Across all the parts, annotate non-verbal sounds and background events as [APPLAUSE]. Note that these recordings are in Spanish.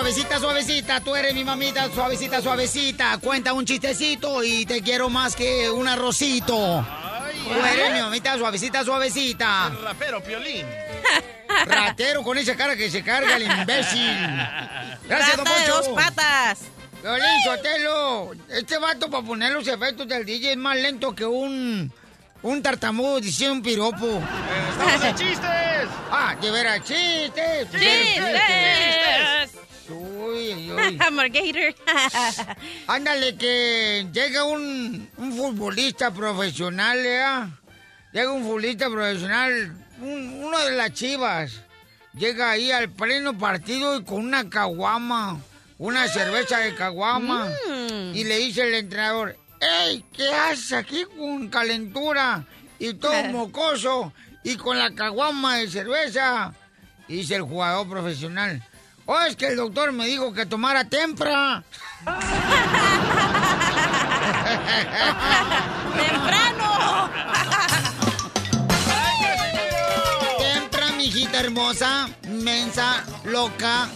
Suavecita, suavecita. Tú eres mi mamita suavecita, suavecita. Cuenta un chistecito y te quiero más que un arrocito. Tú eres mi mamita suavecita, suavecita. El rapero Piolín. [LAUGHS] Ratero con esa cara que se carga el imbécil. Gracias, don Rata de Poncho. dos patas. Violín Sotelo, este vato para poner los efectos del DJ es más lento que un... Un tartamudo diciendo un piropo. ¡Estamos en chistes! Ah, de veras, chistes. ¡Chistes! Uy, uy, uy. [LAUGHS] Margator. [LAUGHS] Ándale, que llega un, un futbolista profesional, ¿eh? Llega un futbolista profesional, un- uno de las chivas. Llega ahí al pleno partido y con una caguama, una cerveza de caguama. Mm. Y le dice el entrenador, ¡Ey, qué haces aquí con calentura? Y todo [LAUGHS] mocoso y con la caguama de cerveza. Y dice el jugador profesional, Oh, es que el doctor me dijo que tomara tempra. ¡Temprano! Tempra, mijita hermosa, mensa, loca,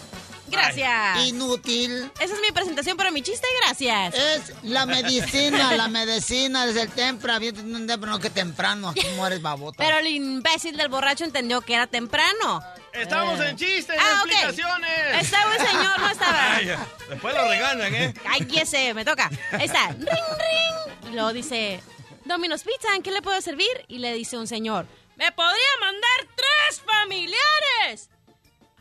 Gracias. inútil. Esa es mi presentación para mi chiste, gracias. Es la medicina, la medicina es el tempra. Bien, que temprano, tú mueres babota. Pero el imbécil del borracho entendió que era temprano. ¡Estamos en chistes, Ah, ok. explicaciones! Estaba el señor, no estaba. [LAUGHS] Ay. Después lo regañan, ¿eh? Ay, ese, me toca. Ahí está. [LAUGHS] Ring, ring. Y luego dice, Domino's Pizza, ¿en qué le puedo servir? Y le dice un señor, ¿me podría mandar tres familiares?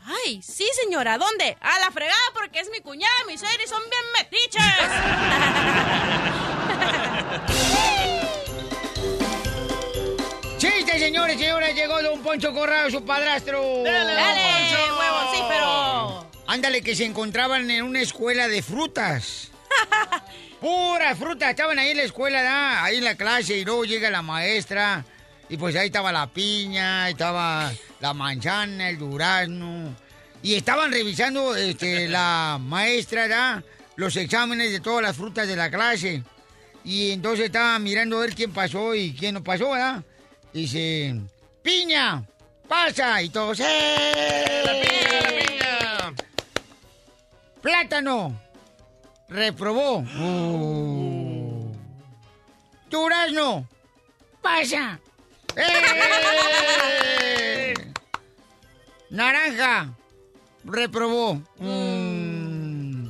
Ay, sí, señora, ¿dónde? A la fregada porque es mi cuñada, mis aires son bien metiches. [LAUGHS] ¡Chiste, señores, señores! Llegó Don Poncho Corrado, su padrastro. Dele, Dale, Poncho. huevoncífero. Ándale, que se encontraban en una escuela de frutas. Pura fruta, estaban ahí en la escuela, ahí en la clase, y luego llega la maestra, y pues ahí estaba la piña, estaba la manzana, el durazno, y estaban revisando este, [LAUGHS] la maestra, ¿da? los exámenes de todas las frutas de la clase. Y entonces estaba mirando a ver quién pasó y quién no pasó, ¿verdad? Dice, piña, pasa, y todos, ¡eh! ¡La piña, la piña! Plátano. Reprobó. Uh. Durazno. Pasa. [LAUGHS] ¡Eh! Naranja. Reprobó. Mm.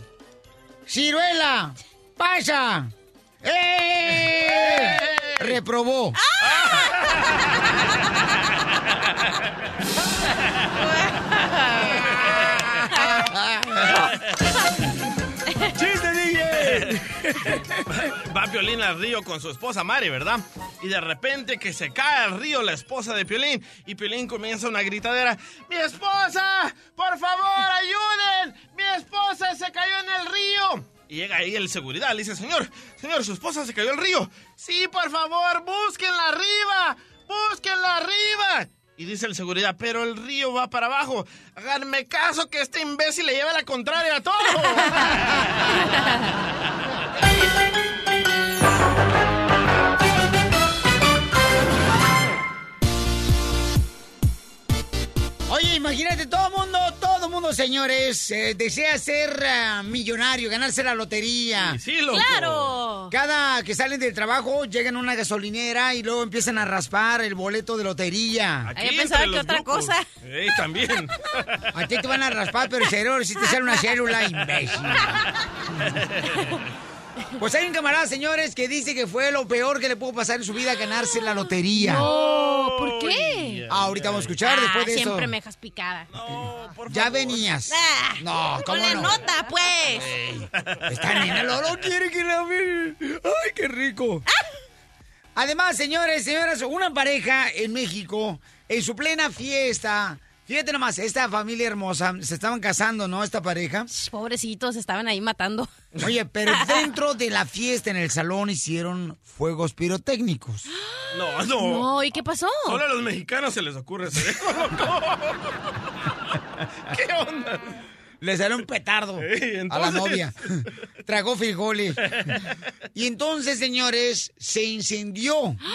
Ciruela. Pasa. ¡Eh! Reprobó. ¡Chiste, Va Piolín al río con su esposa Mari, ¿verdad? Y de repente que se cae al río la esposa de Piolín y Piolín comienza una gritadera. ¡Mi esposa! ¡Por favor, ayuden! ¡Mi esposa se cayó en el río! Y llega ahí el seguridad, le dice, señor, señor, su esposa se cayó al río. Sí, por favor, búsquenla arriba, búsquenla arriba. Y dice el seguridad, pero el río va para abajo. Háganme caso que este imbécil le lleva la contraria a todo. [LAUGHS] Oye, imagínate, todo mundo, todo mundo, señores, eh, desea ser ah, millonario, ganarse la lotería. Y sí, loco. ¡Claro! Cada que salen del trabajo, llegan a una gasolinera y luego empiezan a raspar el boleto de lotería. Aquí Yo pensaba que otra cosa. Ey, también. [LAUGHS] A ti te van a raspar, pero el cerebro si te sale una célula, imbécil. [LAUGHS] Pues hay un camarada, señores, que dice que fue lo peor que le pudo pasar en su vida ganarse la lotería. No, ¿por qué? Ah, ahorita vamos a escuchar después Ah, de eso. siempre me dejas picada. No, por Ya favor. venías. Ah, No, ¿cómo ponle no? nota, pues. Esta nena lo, lo quiere que la vean. ¡Ay, qué rico! Además, señores, señoras, una pareja en México, en su plena fiesta, Fíjate nomás, esta familia hermosa, se estaban casando, ¿no? Esta pareja. Pobrecitos, estaban ahí matando. Oye, pero [LAUGHS] dentro de la fiesta en el salón hicieron fuegos pirotécnicos. [GASPS] No, no. No, ¿y qué pasó? Solo a los mexicanos se les ocurre hacer eso, loco. [LAUGHS] [LAUGHS] ¿Qué onda? Le salió un petardo a la novia. [LAUGHS] Tragó frijoles. [LAUGHS] Y entonces, señores, se incendió. [GASPS]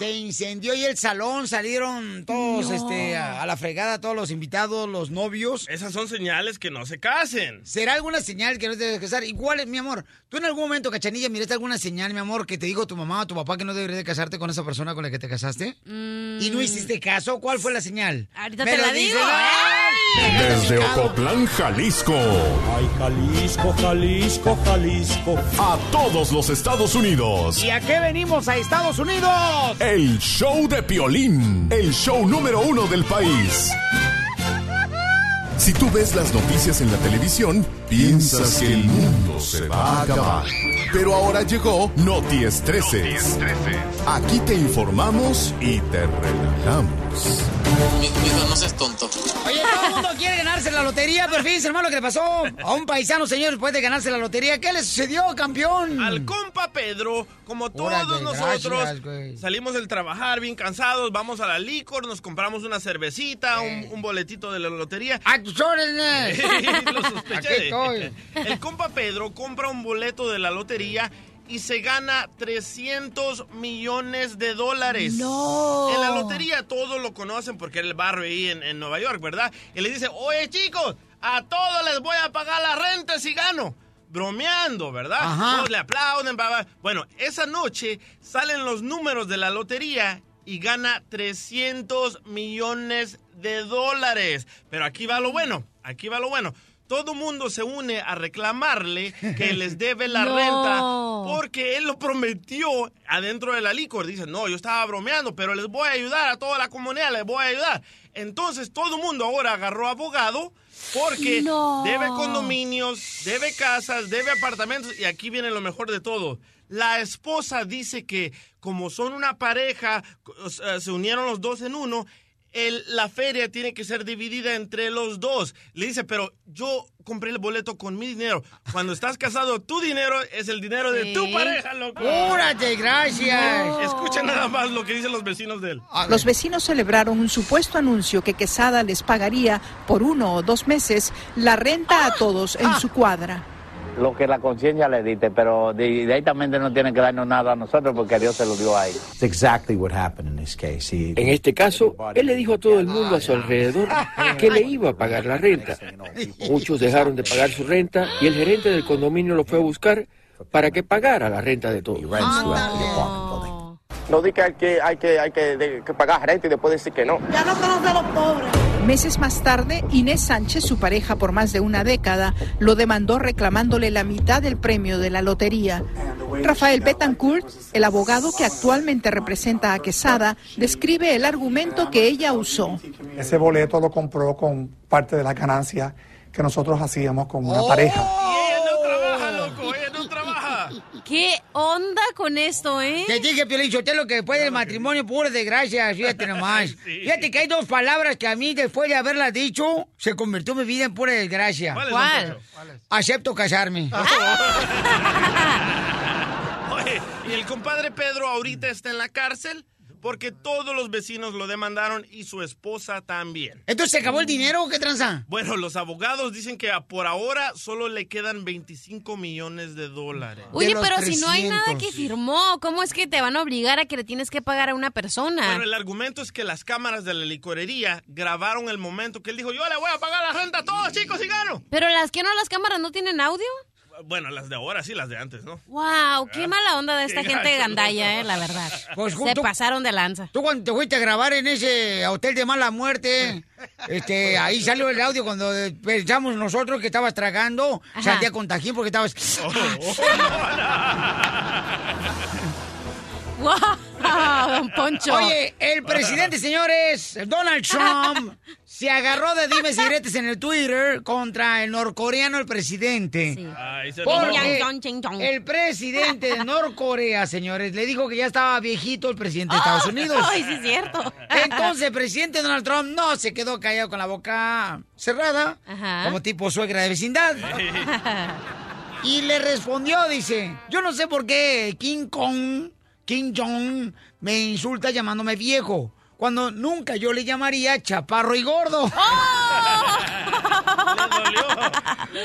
Se incendió y el salón salieron todos No. este, a, a la fregada, todos los invitados, los novios. Esas son señales que no se casen. ¿Será alguna señal que no te debes casar? Igual, mi amor, tú en algún momento, cachanilla, miraste alguna señal, mi amor, que te dijo tu mamá o tu papá que no deberías de casarte con esa persona con la que te casaste? ¿Y no hiciste caso? ¿Cuál fue la señal? Mm. Ahorita Me te lo la digo. ¡Ay! Desde Ocotlán, Jalisco. Ay, Jalisco, Jalisco, Jalisco. A todos los Estados Unidos. ¿Y a qué venimos a Estados Unidos? El show de Piolín. El show número uno del país. Si tú ves las noticias en la televisión, piensas que el mundo se va a acabar. Pero ahora llegó Noti Estreses. Aquí te informamos y te relajamos. Mijo, no seas tonto. Oye, todo el mundo quiere ganarse la lotería, pero fíjense, hermano, lo que le pasó a un paisano, señor, después de ganarse la lotería. ¿Qué le sucedió, campeón? Al compa Pedro, como todos Órale, nosotros, gracias, salimos del trabajar bien cansados, vamos a la licor, nos compramos una cervecita, Eh. un, un boletito de la lotería. ¡A tus órdenes! [LAUGHS] Lo sospeché. Aquí estoy. El compa Pedro compra un boleto de la lotería y se gana 300 millones de dólares. No. En la lotería todos lo conocen porque era el barrio ahí en, en Nueva York, ¿verdad? Y le dice, oye chicos, a todos les voy a pagar la renta si gano. Bromeando, ¿verdad? Ajá. Todos le aplauden. bla, bla. Bueno, esa noche salen los números de la lotería y gana 300 millones de dólares. Pero aquí va lo bueno, aquí va lo bueno. Todo mundo se une a reclamarle que [LAUGHS] les debe la No. renta porque él lo prometió adentro de la licor. Dice, no, yo estaba bromeando, pero les voy a ayudar a toda la comunidad, les voy a ayudar. Entonces todo el mundo ahora agarró abogado porque No. debe condominios, debe casas, debe apartamentos y aquí viene lo mejor de todo. La esposa dice que como son una pareja, se unieron los dos en uno, el- la feria tiene que ser dividida entre los dos. Le dice, pero yo compré el boleto con mi dinero. Cuando estás casado, tu dinero es el dinero de tu pareja, loco. ¡Cúrate, gracias! Escucha nada más lo que dicen los vecinos de él. Los vecinos celebraron un supuesto anuncio que Quesada les pagaría por uno o dos meses la renta a todos en su cuadra. Lo que la conciencia le diste, pero de- directamente no tiene que darnos nada a nosotros porque Dios se lo dio a ellos. It's exactly what happened in this case. He- En este caso, él le dijo a todo el mundo a su alrededor que le iba a pagar la renta. Muchos dejaron de pagar su renta y el gerente del condominio lo fue a buscar para que pagara la renta de todos. No. No di que hay que, hay que, hay que, de- que pagar renta y después decir que no. Meses más tarde, Inés Sánchez, su pareja por más de una década, lo demandó reclamándole la mitad del premio de la lotería. Rafael Betancourt, el abogado que actualmente representa a Quesada, describe el argumento que ella usó. Ese boleto lo compró con parte de la ganancia que nosotros hacíamos con Oh. una pareja. Y ella no trabaja, loco, ella no trabaja. ¿Qué onda con esto, eh? Te dije, Piolín, lo que después del matrimonio, pura desgracia, fíjate [LAUGHS] nomás. Sí. Fíjate que hay dos palabras que a mí, después de haberlas dicho, se convirtió mi vida en pura desgracia. ¿Cuál ¿Cuál? Poncho? Acepto casarme. [LAUGHS] Oye, y el compadre Pedro ahorita está en la cárcel porque todos los vecinos lo demandaron y su esposa también. Entonces, ¿se acabó el dinero o qué tranza? Bueno, los abogados dicen que a- por ahora solo le quedan 25 millones de dólares. Oye, pero si no hay nada 300. que firmó, ¿cómo es que te van a obligar a que le tienes que pagar a una persona? Bueno, el argumento es que las cámaras de la licorería grabaron el momento que él dijo, yo le voy a pagar la renta a todos, chicos, y gano. Pero las que no, las cámaras no tienen audio. Bueno, las de ahora sí, las de antes, ¿no? Wow, qué mala onda de esta gente de [LAUGHS] loco. [LAUGHS] eh, la verdad. Pues, Se junto- pasaron de lanza. Tú cuando te fuiste a grabar en ese hotel de mala muerte, este, [LAUGHS] ahí salió el audio cuando eh, pensamos nosotros que estabas tragando, Ajá. salía con tajín porque estabas... Wow, don Poncho. Oye, el presidente, señores, Donald Trump, [LAUGHS] Se agarró de dimes y diretes en el Twitter contra el norcoreano, el presidente. Ay, se Porque el presidente de Norcorea, señores, le dijo que ya estaba viejito el presidente de Estados Unidos. Ay, sí es cierto. Entonces, el presidente Donald Trump no se quedó callado con la boca cerrada, Ajá. como tipo suegra de vecindad. Y le respondió, dice, yo no sé por qué King Kong, King Jong, me insulta llamándome viejo, cuando nunca yo le llamaría chaparro y gordo. [LAUGHS]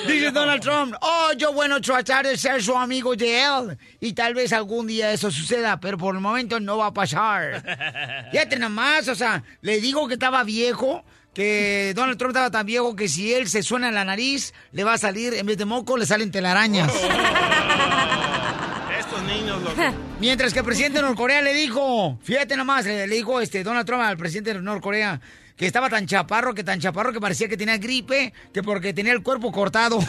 Dice Donald Trump, oh, yo bueno tratar de ser su amigo de él. Y tal vez algún día eso suceda, pero por el momento no va a pasar. [LAUGHS] Fíjate nomás, o sea, le digo que estaba viejo, que Donald Trump estaba tan viejo que si él se suena en la nariz, le va a salir, en vez de moco, le salen telarañas. Mientras que el presidente de Norcorea le dijo, fíjate nomás, le, le dijo este Donald Trump al presidente de Norcorea que estaba tan chaparro, que tan chaparro que parecía que tenía gripe, que porque tenía el cuerpo cortado. [LAUGHS]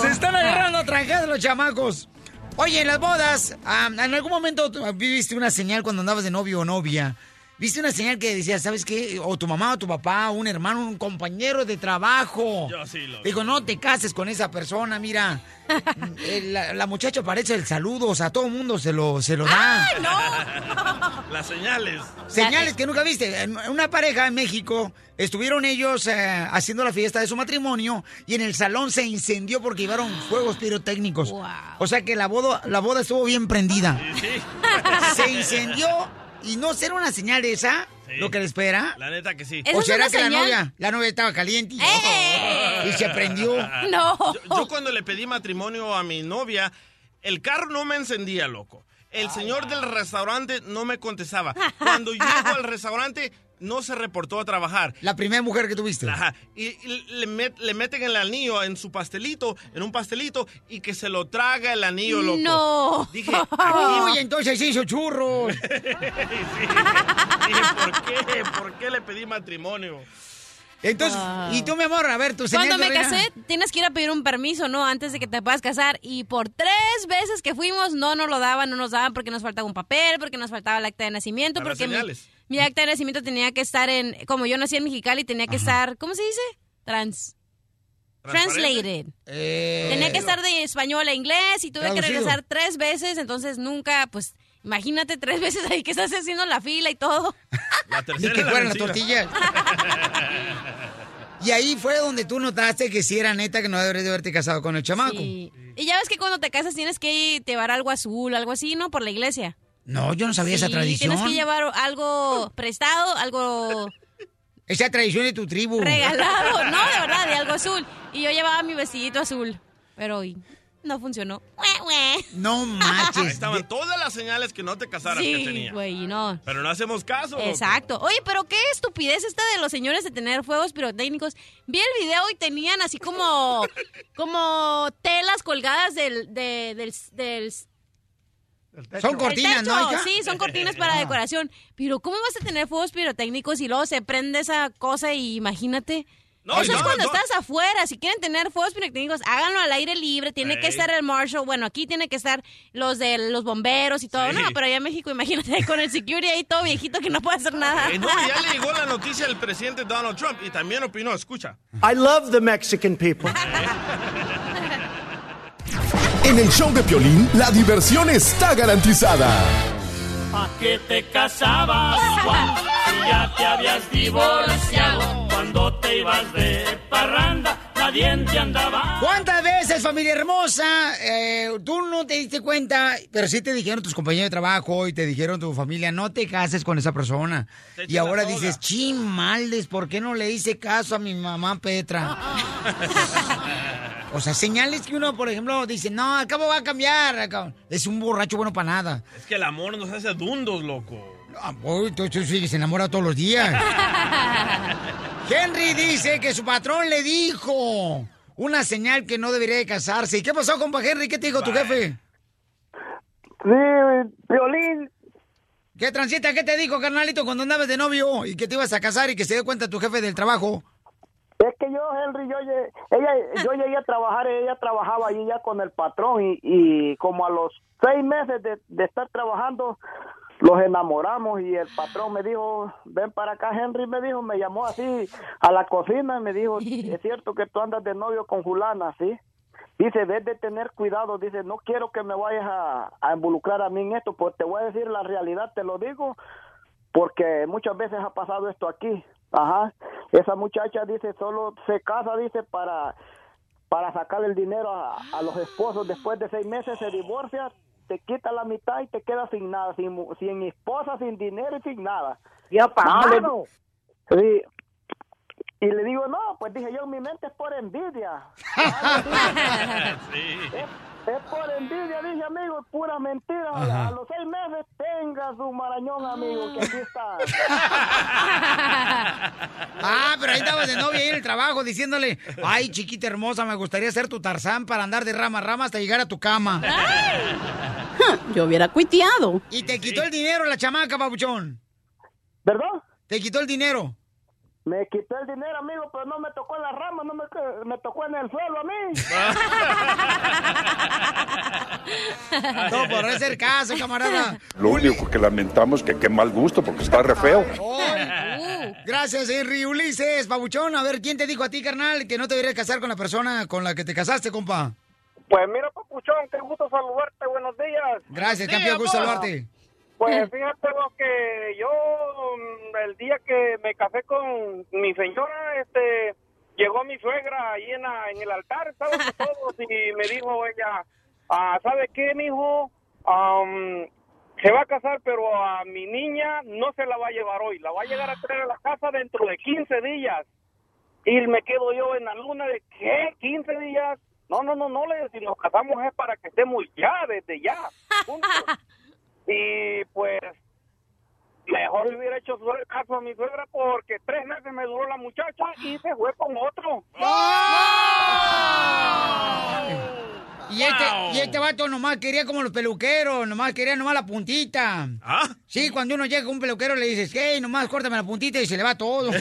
Se están agarrando a los chamacos. Oye, en las bodas, ah, ¿en algún momento tú viste una señal cuando andabas de novio o novia? ¿Viste una señal que decía, ¿sabes qué? O tu mamá o tu papá, un hermano, un compañero de trabajo. Yo sí lo Digo, no te cases con esa persona, mira. [LAUGHS] Eh, la, la muchacha parece el saludo, o sea, todo el mundo se lo, se lo da. [LAUGHS] Las señales. Señales que nunca viste. Una pareja en México, estuvieron ellos eh, haciendo la fiesta de su matrimonio y en el salón se incendió porque llevaron fuegos pirotécnicos. O sea que la boda, la boda estuvo bien prendida. Se incendió y no será una señal esa, lo que le espera. La neta que sí. ¿O será que la novia, la novia estaba caliente y, y se prendió? [LAUGHS] No. Yo, yo cuando le pedí matrimonio a mi novia, el carro no me encendía, loco. El señor del restaurante no me contestaba. [LAUGHS] Cuando llego al restaurante, no se reportó a trabajar. La primera mujer que tuviste. Ajá. Y, y le, met- le meten el anillo en su pastelito, en un pastelito, y que se lo traga el anillo, loco. No. Dije, [LAUGHS] Uy, entonces se hizo churros. [LAUGHS] Dije, ¿por qué? ¿Por qué le pedí matrimonio? Entonces, y tú, mi amor, a ver, tu señal Cuando me reina. casé, tienes que ir a pedir un permiso, ¿no? Antes de que te puedas casar. Y por tres veces que fuimos, no nos lo daban, no nos daban porque nos faltaba un papel, porque nos faltaba el acta de nacimiento, Para porque mi, señales. mi acta de nacimiento tenía que estar en... Como yo nací en Mexicali, tenía que estar... ¿Cómo se dice? Trans... Translated. Eh, Tenía que estar de español a inglés y tuve que regresar tres veces, entonces nunca, pues, imagínate tres veces ahí que estás haciendo la fila y todo. [LAUGHS] La tercera que la fueran las tortillas. [LAUGHS] Y ahí fue donde tú notaste que si era neta que no deberías de haberte casado con el chamaco. Sí. Y ya ves que cuando te casas tienes que llevar algo azul, algo así, ¿no? Por la iglesia. No, yo no sabía esa tradición. Tienes que llevar algo prestado, algo Esa tradición de tu tribu. regalado, [LAUGHS] no, de verdad, de algo azul. Y yo llevaba mi vestidito azul, pero hoy no funcionó. No Ahí marches. estaban todas las señales que no te casaras que Sí, tenía. güey, no. Pero no hacemos caso. loco. Exacto. Oye, pero qué estupidez esta de los señores de tener fuegos pirotécnicos. Vi el video y tenían así como, como telas colgadas del, de- del, del, Son cortinas. ¿no, hija? Sí, son cortinas para decoración. Pero ¿cómo vas a tener fuegos pirotécnicos y luego se prende esa cosa y imagínate? No, Eso no, es cuando no. estás afuera. Si quieren tener fuegos pirotécnicos, háganlo al aire libre. Tiene que Ey. estar el marshal. Bueno, aquí tiene que estar los de los bomberos y todo. Sí. No, pero allá en México, imagínate, [LAUGHS] con el security ahí todo viejito que no puede hacer nada. Eh, no, ya le llegó la [LAUGHS] noticia al presidente Donald Trump y también opinó, escucha. I love the Mexican people. [LAUGHS] En el show de Piolín, la diversión está garantizada. ¿A qué te casabas, Juan? Si ya te habías divorciado. Cuando te ibas de parranda, nadie te andaba. ¿Cuántas veces, familia hermosa, eh, tú no te diste cuenta, pero sí te dijeron tus compañeros de trabajo y te dijeron tu familia, no te cases con esa persona? Y ahora dices, chimaldes, ¿por qué no le hice caso a mi mamá Petra? [LAUGHS] o sea, señales que uno, por ejemplo, dice, no, al cabo va a cambiar. Es un borracho bueno para nada. Es que el amor nos hace dundos, loco. Ah, uy, tú, tú sigues enamorado todos los días. [LAUGHS] Henry dice que su patrón le dijo una señal que no debería de casarse. ¿Y qué pasó, compa Henry? ¿Qué te dijo tu jefe? Sí, Violín, ¿Qué transita? ¿Qué te dijo, carnalito, cuando andabas de novio y que te ibas a casar y que se dio cuenta tu jefe del trabajo? Es que yo, Henry, yo, lle- ella, yo llegué a trabajar, ella trabajaba allí ya con el patrón y, y como a los seis meses de, de estar trabajando, los enamoramos y el patrón me dijo, ven para acá Henry, me dijo, me llamó así a la cocina y me dijo, [LAUGHS] es cierto que tú andas de novio con fulana, ¿sí? Dice, debes de tener cuidado, dice, no quiero que me vayas a, a involucrar a mí en esto, pues te voy a decir la realidad, te lo digo, porque muchas veces ha pasado esto aquí. Ajá. Esa muchacha dice, solo se casa, dice, para, para sacar el dinero a, a los esposos. Después de seis meses se divorcia, te quita la mitad y te quedas sin nada, sin, sin esposa, sin dinero y sin nada. Ya pagaron. Sí. Y le digo, no, pues dije yo, mi mente es por envidia. [LAUGHS] Es, es por envidia, dije amigo, es pura mentira. Ajá. A los seis meses tenga su marañón, amigo, que aquí está. [LAUGHS] Ah, pero ahí estabas de novia ahí en el trabajo diciéndole, ay, chiquita hermosa, me gustaría ser tu tarzán para andar de rama a rama hasta llegar a tu cama. [LAUGHS] Yo hubiera cuiteado. Y te quitó el dinero la chamaca, papuchón. ¿Verdad? Te quitó el dinero. Me quité el dinero, amigo, pero no me tocó en la rama, no me, me tocó en el suelo a mí. [LAUGHS] No, por no hacer caso, camarada. Lo único que lamentamos que qué mal gusto porque está re feo. Ay, Gracias, Henry Ulises, papuchón. A ver, ¿quién te dijo a ti, carnal, que no te deberías casar con la persona con la que te casaste, compa? Pues mira, papuchón, qué gusto saludarte, buenos días. Gracias, campeón, gusto saludarte. Pues [LAUGHS] fíjate vos que yo mm, el día que me casé con mi señora, este, llegó mi suegra ahí en, la- en el altar, [LAUGHS] todos y me dijo ella, ah, ¿sabe qué, mijo? Am, se va a casar, pero a mi niña no se la va a llevar hoy, la va a llegar a traer a la casa dentro de 15 días. Y me quedo yo en la luna de, ¿qué? ¿15 días? No, no, no, no, le si nos casamos es para que estemos ya, desde ya. [LAUGHS] juntos. Y pues, mejor le hubiera hecho caso a mi suegra porque tres meses me duró la muchacha y se fue con otro. Y este, y este vato nomás quería como los peluqueros, nomás quería nomás la puntita. ¿Ah? Sí, cuando uno llega con un peluquero le dices, hey, nomás córtame la puntita y se le va todo. [LAUGHS]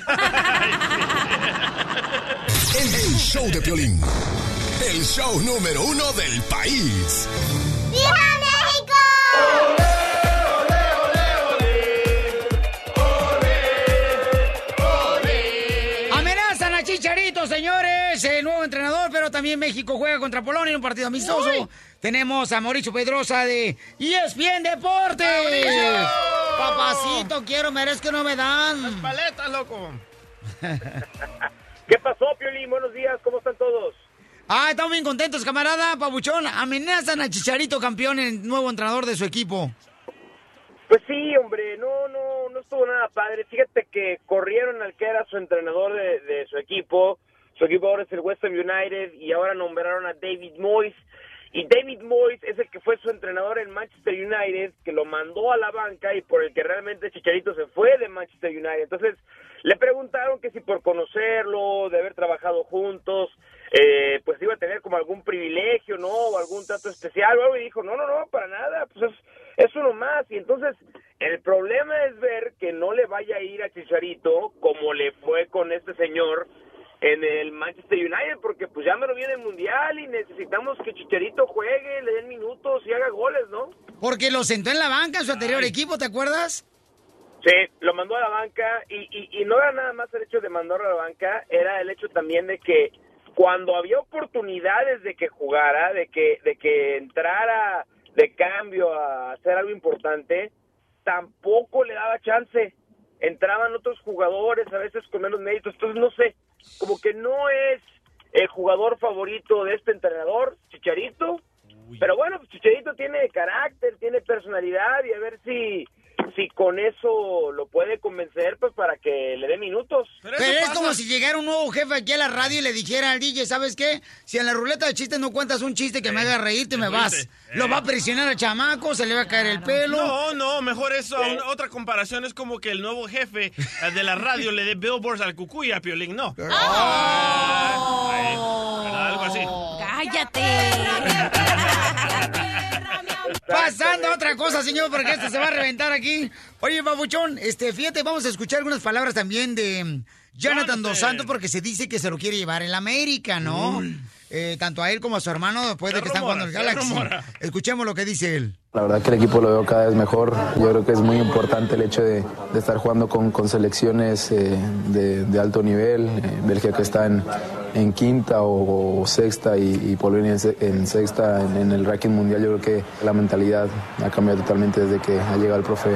El show de Piolín. El show número uno del país. ¡Viva México! Chicharito, señores, el nuevo entrenador, pero también México juega contra Polonia en un partido amistoso. Tenemos a Mauricio Pedrosa de ESPN Deportes. Papacito, quiero, merezco, no me dan. Paletas, loco. [LAUGHS] ¿Qué pasó, Piolín? Buenos días, ¿cómo están todos? Ah, estamos bien contentos, camarada. Pabuchón, amenazan a Chicharito, campeón, el nuevo entrenador de su equipo. Pues sí, hombre, no, no, no estuvo nada padre. Fíjate que corrieron al que era su entrenador de, su equipo. Su equipo ahora es el West Ham United y ahora nombraron a David Moyes. Y David Moyes es el que fue su entrenador en Manchester United, que lo mandó a la banca y por el que realmente Chicharito se fue de Manchester United. Entonces, le preguntaron que si por conocerlo, de haber trabajado juntos, eh, pues iba a tener como algún privilegio, ¿no? O algún trato especial o algo. Y dijo, no, no, no, para nada, pues es, es uno más. Y entonces, el problema es ver que no le vaya a ir a Chicharito como le fue con este señor en el Manchester United, porque pues ya me lo viene el Mundial y necesitamos que Chicharito juegue, le den minutos y haga goles, ¿no? Porque lo sentó en la banca en su anterior equipo, ¿te acuerdas? Sí, lo mandó a la banca y, y, y no era nada más el hecho de mandarlo a la banca, era el hecho también de que cuando había oportunidades de que jugara, de que, de que entrara de cambio a hacer algo importante, tampoco le daba chance. Entraban otros jugadores, a veces con menos méritos, entonces no sé, como que no es el jugador favorito de este entrenador, Chicharito, pero bueno, pues Chicharito tiene carácter, tiene personalidad y a ver si si con eso lo puede convencer pues para que le dé minutos. Pero, es como si llegara un nuevo jefe aquí a la radio y le dijera al DJ, ¿sabes qué? Si en la ruleta de chistes no cuentas un chiste que me haga reír, te me vas. Lo va a presionar al chamaco, se le va a caer el pelo. No, no, mejor eso. Una- otra comparación es como que el nuevo jefe eh, de la radio le dé billboards al cucuy a Piolín, no. Ay, ¿verdad? Algo así. ¡Cállate! Pasando a otra cosa, señor, porque esto se va a reventar aquí. Oye, babuchón, este, fíjate, vamos a escuchar algunas palabras también de Jonathan Dos Santos, porque se dice que se lo quiere llevar en la América, ¿no? Eh, tanto a él como a su hermano después de que están jugando el Galaxy. Escuchemos lo que dice él. La verdad que el equipo lo veo cada vez mejor. Yo creo que es muy importante el hecho de, de estar jugando con, con selecciones eh, de, de alto nivel. Eh, Bélgica que está en, en quinta o, o sexta y, y Polonia en, se- en sexta en, en el ranking mundial. Yo creo que la mentalidad ha cambiado totalmente desde que ha llegado el profe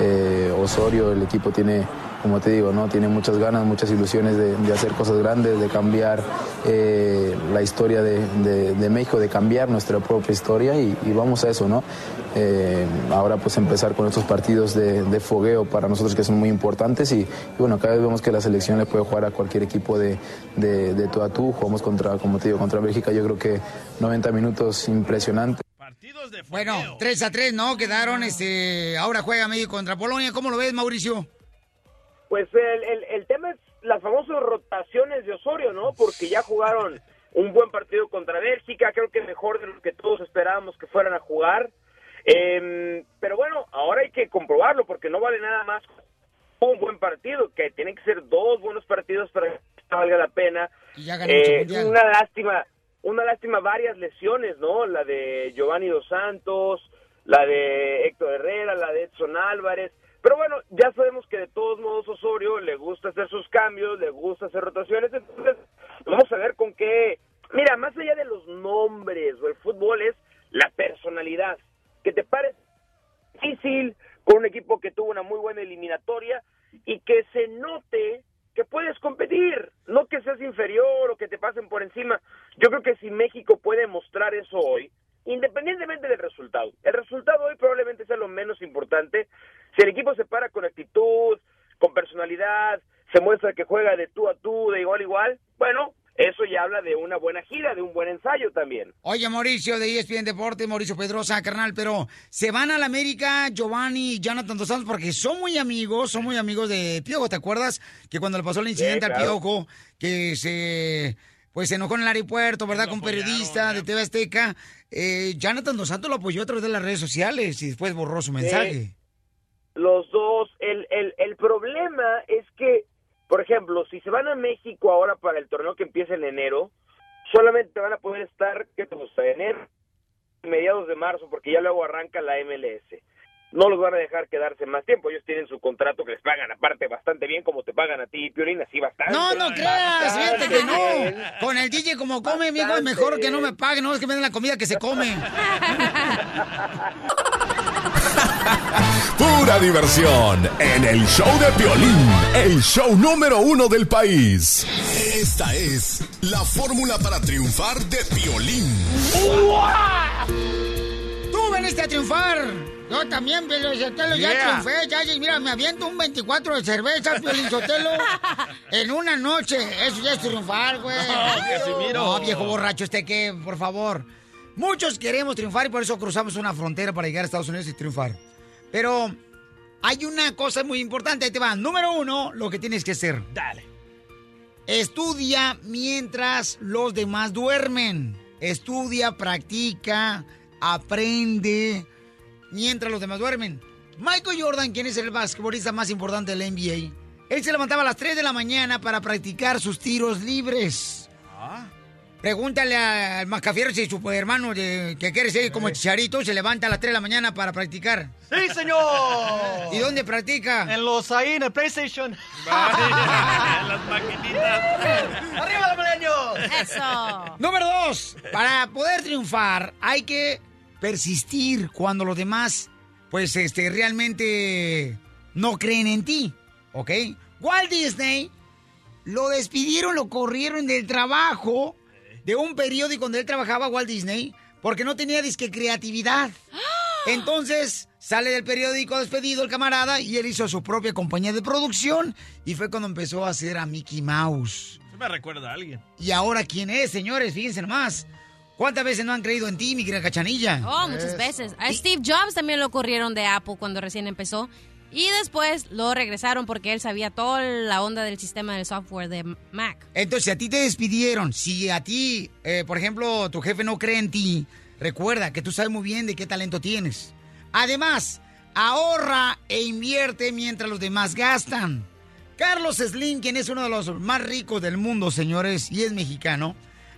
eh, Osorio. El equipo tiene, como te digo, ¿no? tiene muchas ganas, muchas ilusiones de, de hacer cosas grandes, de cambiar eh, la historia de, de- de México, de cambiar nuestra propia historia y, y vamos a eso, ¿no? Eh, ahora pues empezar con estos partidos de, de fogueo para nosotros que son muy importantes y, y bueno, cada vez vemos que la selección le puede jugar a cualquier equipo de, de, de tú a tú, jugamos contra, como te digo, contra Bélgica, yo creo que 90 minutos impresionantes. Bueno, 3 a 3, ¿no? Quedaron, este, ahora juega México contra Polonia. ¿Cómo lo ves, Mauricio? Pues el, el, el tema es las famosas rotaciones de Osorio, ¿no? Porque ya jugaron un buen partido contra Bélgica, creo que mejor de lo que todos esperábamos que fueran a jugar. Eh, pero bueno, ahora hay que comprobarlo porque no vale nada más un buen partido, que tienen que ser dos buenos partidos para que valga la pena. Y ya Eh, una lástima, una lástima varias lesiones, ¿no? La de Giovanni Dos Santos, la de Héctor Herrera, la de Edson Álvarez. Pero bueno, ya sabemos que de todos modos Osorio le gusta hacer sus cambios, le gusta hacer rotaciones, entonces vamos a ver con qué... Mira, más allá de los nombres o el fútbol es la personalidad. Que te parece difícil con un equipo que tuvo una muy buena eliminatoria y que se note que puedes competir, no que seas inferior o que te pasen por encima. Yo creo que si México puede mostrar eso hoy, independientemente del resultado, el resultado hoy probablemente sea lo menos importante. Si el equipo se para con actitud, con personalidad, se muestra que juega de tú a tú, de igual a igual, bueno, eso ya habla de una buena gira, de un buen ensayo también. Oye, Mauricio de ESPN Deporte, Mauricio Pedrosa, carnal, pero se van a la América Giovanni y Jonathan Dos Santos porque son muy amigos, son muy amigos de Piojo. ¿Te acuerdas que cuando le pasó el incidente al claro. Piojo, que se pues se enojó en el aeropuerto, ¿verdad? Con periodista de TV Azteca, eh, Jonathan Dos Santos lo apoyó a través de las redes sociales y después borró su mensaje. los dos. El, el, el problema es que, por ejemplo, si se van a México ahora para el torneo que empieza en enero, solamente van a poder estar, ¿qué te gusta? Enero, mediados de marzo, porque ya luego arranca la MLS. No los van a dejar quedarse más tiempo. Ellos tienen su contrato que les pagan aparte bastante bien, como te pagan a ti, Piolín, así bastante. No, no creas, fíjate que no. [LAUGHS] Con el DJ como come, amigo, es mejor que no me pague, no es que me den la comida que se come. [LAUGHS] Pura diversión en el show de Piolín, el show número uno del país. Esta es la fórmula para triunfar de Piolín. Tú veniste a triunfar. Yo también, Piolín Sotelo, ya Yeah. triunfé. Ya, mira, me aviento un 24 de cerveza, Piolín Sotelo, [LAUGHS] en una noche. Eso ya es triunfar, güey. [LAUGHS] Casimiro. No, viejo borracho, este que, por favor. Muchos queremos triunfar y por eso cruzamos una frontera para llegar a Estados Unidos y triunfar. Pero hay una cosa muy importante, ahí te va. Número uno, lo que tienes que hacer. Dale. Estudia mientras los demás duermen. Estudia, practica, aprende mientras los demás duermen. Michael Jordan, quien es el basquetbolista más importante del NBA, él se levantaba a las 3 de la mañana para practicar sus tiros libres. Pregúntale al Mascafiero si su hermano de- que quiere ser como Chicharito se levanta a las 3 de la mañana para practicar. Sí, señor. ¿Y dónde practica? En los ahí, en el PlayStation. [LAUGHS] Las maquinitas. ¡Arriba los milenios! Eso. Número dos, para poder triunfar hay que persistir cuando los demás, pues, este, realmente no creen en ti, ¿ok? Walt Disney lo despidieron, lo corrieron del trabajo de un periódico donde él trabajaba, Walt Disney, porque no tenía disque creatividad. [GASPS] Entonces sale del periódico despedido el camarada y él hizo su propia compañía de producción y fue cuando empezó a hacer a Mickey Mouse. Se me recuerda a alguien. ¿Y ahora quién es, señores? Fíjense nomás. ¿Cuántas veces no han creído en ti, mi querida cachanilla? Oh, muchas veces. A Steve Jobs también lo corrieron de Apple cuando recién empezó. Y después lo regresaron porque él sabía toda la onda del sistema del software de Mac. Entonces, si a ti te despidieron, si a ti, eh, por ejemplo, tu jefe no cree en ti, recuerda que tú sabes muy bien de qué talento tienes. Además, ahorra e invierte mientras los demás gastan. Carlos Slim, quien es uno de los más ricos del mundo, señores, y es mexicano,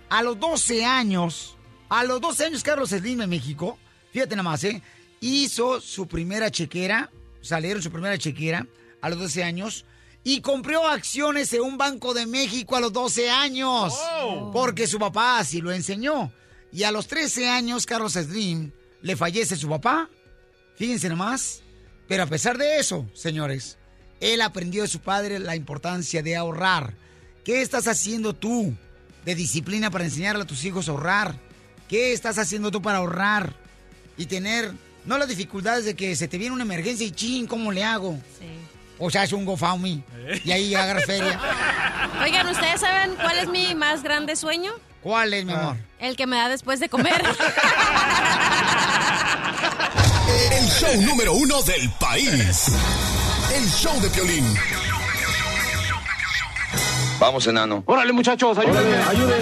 a los 12 años, a los 12 años Carlos Slim en México, fíjate nada más, ¿eh? Hizo su primera chequera, salieron su primera chequera a los 12 años y compró acciones en un Banco de México a los 12 años. Porque su papá así lo enseñó. Y a los 13 años, Carlos Slim le fallece su papá. Fíjense nomás. Pero a pesar de eso, señores, él aprendió de su padre la importancia de ahorrar. ¿Qué estás haciendo tú de disciplina para enseñarle a tus hijos a ahorrar? ¿Qué estás haciendo tú para ahorrar? Y tener, no las dificultades de que se te viene una emergencia y chin, ¿cómo le hago? O sea, es un GoFundMe y ahí agarras feria. [LAUGHS] Oigan, ¿ustedes saben cuál es mi más grande sueño? ¿Cuál es, mi amor? El que me da después de comer. [LAUGHS] El show número uno del país. El show de Piolín. Vamos, enano. Órale, muchachos, ayúdenme, ayuden.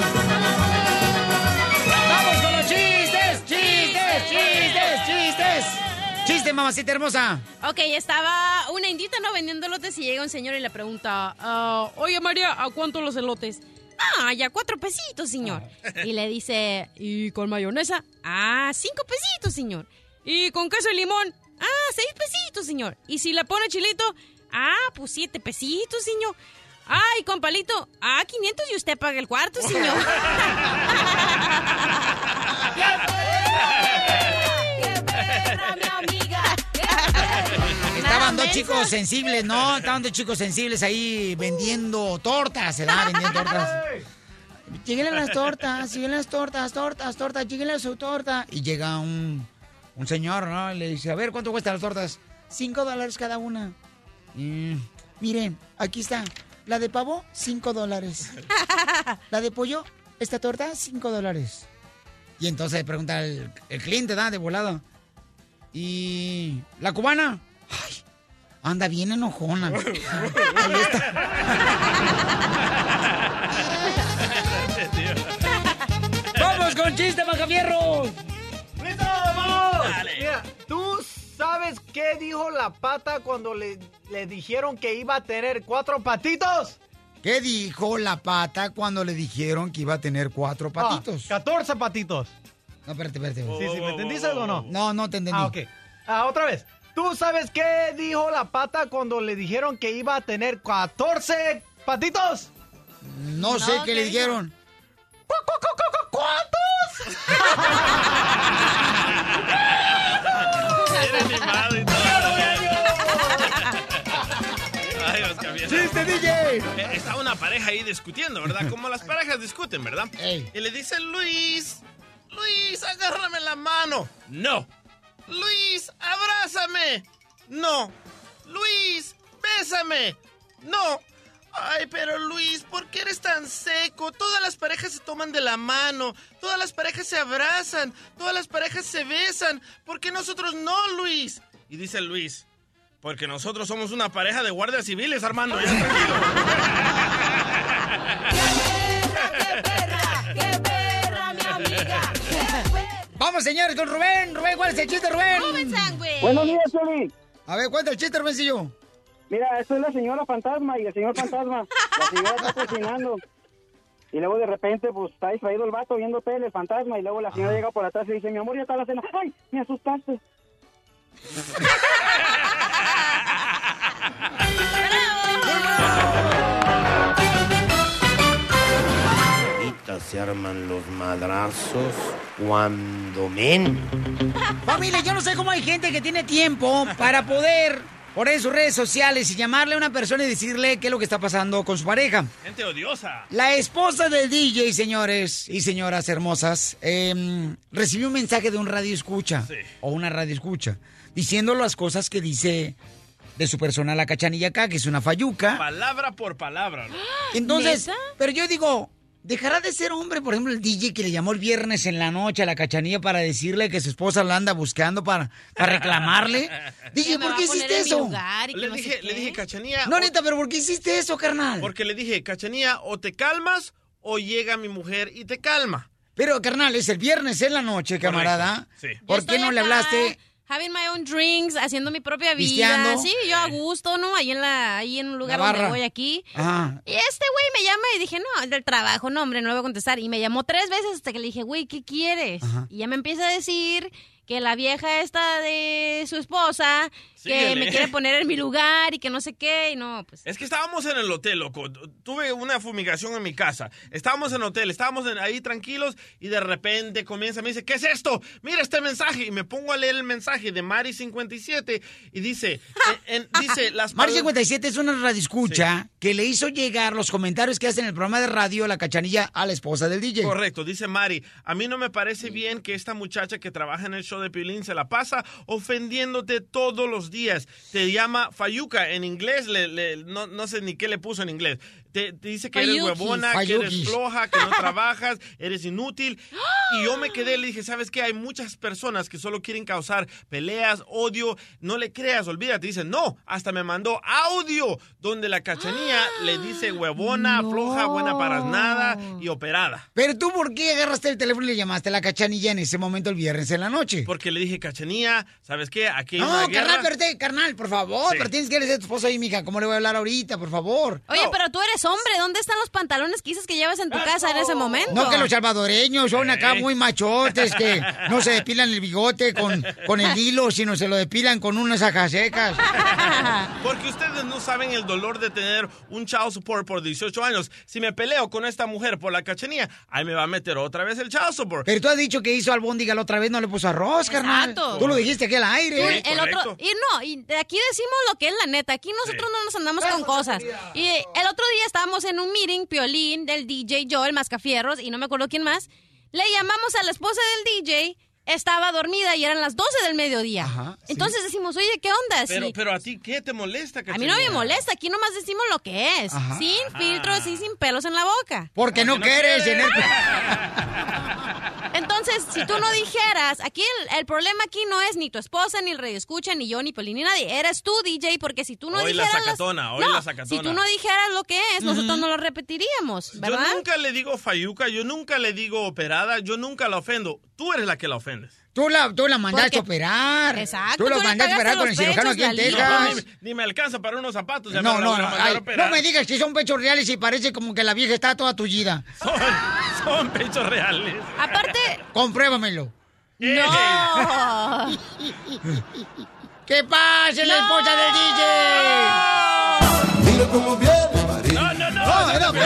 ¡Vamos con los chistes! ¡Chistes! ¡Chistes! ¡Chistes! ¡Chiste, mamacita hermosa! Ok, estaba una indita no vendiendo elotes y llega un señor y le pregunta, ah, oye María, ¿a cuánto los elotes? Ah, ya cuatro pesitos, señor. Y le dice, ¿y con mayonesa? Ah, cinco pesitos, señor. ¿Y con queso y limón? Ah, seis pesitos, señor. ¿Y si le pone chilito? Ah, pues siete pesitos, señor. Ah, ¿y con palito? Ah, 500 y usted paga el cuarto, señor. Estaban dos chicos sensibles, ¿no? Estaban dos chicos sensibles ahí vendiendo tortas, se da vendiendo tortas. Lleguen las tortas, lleguen las tortas, tortas, tortas, lleguen a su torta. Y llega un, un señor, ¿no? Y le dice, a ver, ¿cuánto cuestan las tortas? Cinco dólares cada una. Mm, miren, aquí está. La de pavo, cinco dólares. [LAUGHS] La de pollo, esta torta, cinco dólares. Y entonces pregunta el, el cliente, ¿da? De volada. ¿Y la cubana? Ay, anda bien enojona. [LAUGHS] Ahí [LAUGHS] ¡Vamos con chiste, Macafierros! ¡Listo, vamos! Mira, ¿tú sabes qué dijo la pata cuando le, le dijeron que iba a tener cuatro patitos? ¿Qué dijo la pata cuando le dijeron que iba a tener cuatro patitos? Ah, 14 patitos. No, espérate, espérate. Sí, sí, ¿me entendiste o no? No, no te entendí. Ah, ok. Ah, otra vez. ¿Tú sabes qué dijo la pata cuando le dijeron que iba a tener 14 patitos? No, sé qué le dijeron. ¿Cuántos? [LAUGHS] Eres animado y todo. Ay, Oscar, bien. ¡Chiste, DJ! Eh, Está una pareja ahí discutiendo, ¿verdad? Como las parejas discuten, ¿verdad? Y le dice Luis, Luis, agárrame la mano. No. Luis, abrázame. No. Luis, bésame. No. Ay, pero Luis, ¿por qué eres tan seco? Todas las parejas se toman de la mano, todas las parejas se abrazan, todas las parejas se besan. ¿Por qué nosotros no, Luis? Y dice Luis, porque nosotros somos una pareja de guardias civiles, Armando. Ya [LAUGHS] tranquilo. Vamos, señores, con Rubén. Rubén, ¿cuál es el chiste, Rubén? Rubén Sangüe. Buenos días, Piolín. A ver, cuenta el chiste, Rubéncillo. Mira, esto es la señora fantasma y el señor fantasma. La señora está cocinando. Y luego de repente, pues está distraído el vato viendo tele, el fantasma. Y luego la señora llega por atrás y dice: Mi amor, ya está la cena. ¡Ay! Me asustaste. Se arman los madrazos cuando men. Familia, yo no sé cómo hay gente que tiene tiempo para poder poner en sus redes sociales y llamarle a una persona y decirle qué es lo que está pasando con su pareja. Gente odiosa. La esposa del DJ, señores y señoras hermosas, em, recibió un mensaje de un radio escucha o una radio escucha diciendo las cosas que dice de su persona la cachanilla acá, que es una fayuca. Palabra por palabra. ¿no? Entonces, pero yo digo, ¿dejará de ser hombre, por ejemplo, el DJ que le llamó el viernes en la noche a la cachanilla para decirle que su esposa la anda buscando para, para reclamarle? [LAUGHS] DJ, ¿por qué hiciste eso? Le no dije, qué. le dije, Cachanía. No, o- neta, pero ¿por qué hiciste eso, carnal? Porque le dije, Cachanía, o te calmas o llega mi mujer y te calma. Pero, carnal, es el viernes en la noche, camarada. Sí. ¿Por Yo qué no le hablaste having my own drinks, haciendo mi propia vida. Sí, yo a gusto, ¿no? Ahí en la, ahí en un lugar donde voy aquí. Ajá. Y este güey me llama y dije, no, del trabajo, no, hombre, no le voy a contestar. Y me llamó tres veces hasta que le dije, güey, ¿qué quieres? Y ya me empieza a decir que la vieja esta de su esposa, que me quiere poner en mi [LAUGHS] lugar y que no sé qué, y no, pues... Es que estábamos en el hotel, loco. Tuve una fumigación en mi casa. Estábamos en el hotel, estábamos en- ahí tranquilos y de repente comienza, me dice, ¿qué es esto? Mira este mensaje. Y me pongo a leer el mensaje de Mari57 y dice, en- en- [LAUGHS] dice, las Mar pal- 57 es una radioescucha que le hizo llegar los comentarios que hace en el programa de radio La Cachanilla a la esposa del DJ. Correcto, dice Mari. A mí no me parece bien que esta muchacha que trabaja en el show de Piolín se la pasa ofendiéndote todos los días. Te llama Fayuca en inglés, le- le- no, no sé ni qué le puso en inglés. Te, te dice que eres huevona, que eres floja, que no [LAUGHS] trabajas, eres inútil. Y yo me quedé, le dije, ¿sabes qué? Hay muchas personas que solo quieren causar peleas, odio. No le creas, olvídate. Dice, no, hasta me mandó audio donde la cachanía le dice huevona, [GASPS] floja, buena para nada y operada. Pero tú, ¿por qué agarraste el teléfono y le llamaste a la Cachanilla en ese momento el viernes en la noche? Porque le dije, cachanía, ¿sabes qué? Aquí hay No, una carnal, guerra. pero te- carnal, por favor, Sí. pero tienes que decir a tu esposa ahí, mija, ¿cómo le voy a hablar ahorita, por favor? Oye, pero tú eres hombre, ¿dónde están los pantalones que dices que llevas en tu casa en ese momento? No que los salvadoreños son acá muy machotes, que no se depilan el bigote con, con el hilo, sino se lo depilan con unas ajas secas. [LAUGHS] Porque ustedes no saben el dolor de tener un child support por 18 años. Si me peleo con esta mujer por la cachanía, ahí me va a meter otra vez el child support. Pero tú has dicho que hizo albóndiga la otra vez, no le puso arroz, carnal. Exacto. Tú lo dijiste aquí al aire. el otro, y no, y aquí decimos lo que es la neta. Aquí nosotros no nos andamos con cosas. Y el otro día estábamos en un meeting, Piolín, del DJ Joel Mascafierros, y no me acuerdo quién más. Le llamamos a la esposa del DJ, estaba dormida y eran las 12 del mediodía. Entonces decimos, oye, ¿qué onda? Pero, Sí. pero a ti, ¿qué te molesta, a cachanía? mí no me molesta, aquí nomás decimos lo que es. Ajá. Sin filtros y sin pelos en la boca. Porque no quieres tener... Entonces, si tú no dijeras, aquí el, el problema aquí no es ni tu esposa, ni el radio escucha, ni yo, ni Pelín, ni nadie. Eres tú, DJ, porque si tú no Hoy la dijeras... las- sacatona, hoy No, la sacatona. Si tú no dijeras lo que es, nosotros no lo repetiríamos, ¿verdad? Yo nunca le digo fayuca, yo nunca le digo operada, yo nunca la ofendo. Tú eres la que la ofendes. Tú la, tú la mandaste Porque- a operar. Exacto, Tú le mandaste a operar con el los cirujano aquí en la Texas. No, ni, ni me alcanza para unos zapatos. ya No, me la no, no. ay, no me digas que son pechos reales y parece como que la vieja está toda tullida. Son, son pechos reales. Aparte... Compruébamelo. ¡No! ¡Que pase la esposa del DJ! Mira cómo viene María. No, no, no. No, no, la mi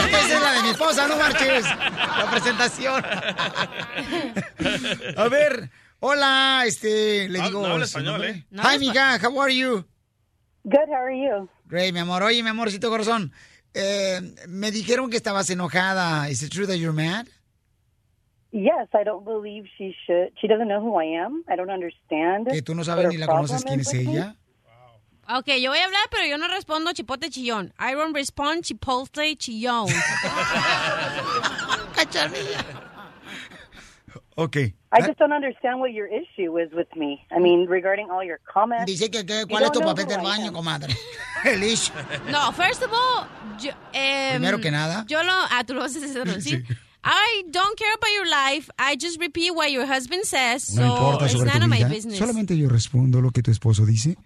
esposa, no marches. La presentación. A ver, hola, este, le No, digo. no habla su español, nombre. ¿eh? No Hi, habla mija, how are you? Good, how are you? Great, mi amor. Oye, mi amorcito corazón, eh, me dijeron que estabas enojada. Is it true that you're mad? Yes, I don't believe she should. She doesn't know who I am. I don't understand. Que tú no sabes ni la conoces quién es ella. Ok, yo voy a hablar, pero yo no respondo chipote chillón. I don't respond chipotle chillón. [LAUGHS] Ok. I just don't understand what your issue is with me. I mean, regarding all your comments. Dice que, ¿cuál es tu papel del baño, comadre? [LAUGHS] [LAUGHS] El issue. No, first of all, yo, em, Primero que nada. Yo lo, ah, tú lo vas a decir, ¿sí? I don't care about your life. I just repeat what your husband says. So No importa it's sobre none tu of my vida. business. Solamente yo respondo lo que tu esposo dice.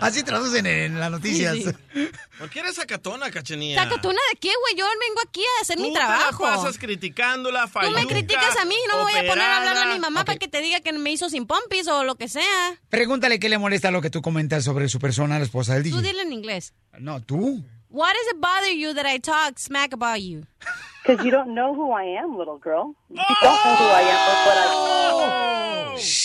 Así traducen en las noticias. Sí, [LAUGHS] ¿Por qué eres sacatona, cachanía? ¿Sacatona de qué, güey? Yo vengo aquí a hacer mi Tú trabajo. te la pasas criticándola, Tú fayuca, me criticas a mí, no me voy a poner a hablarle a mi operada. mamá para que te diga que me hizo sin pompis o lo que sea. Pregúntale qué le molesta lo que tú comentas sobre su persona, la esposa del Tú DJ. dile en inglés. No, tú. What does it bother you that I talk smack about you? Because you don't know who I am, little girl. You don't know who I am or what I Shh,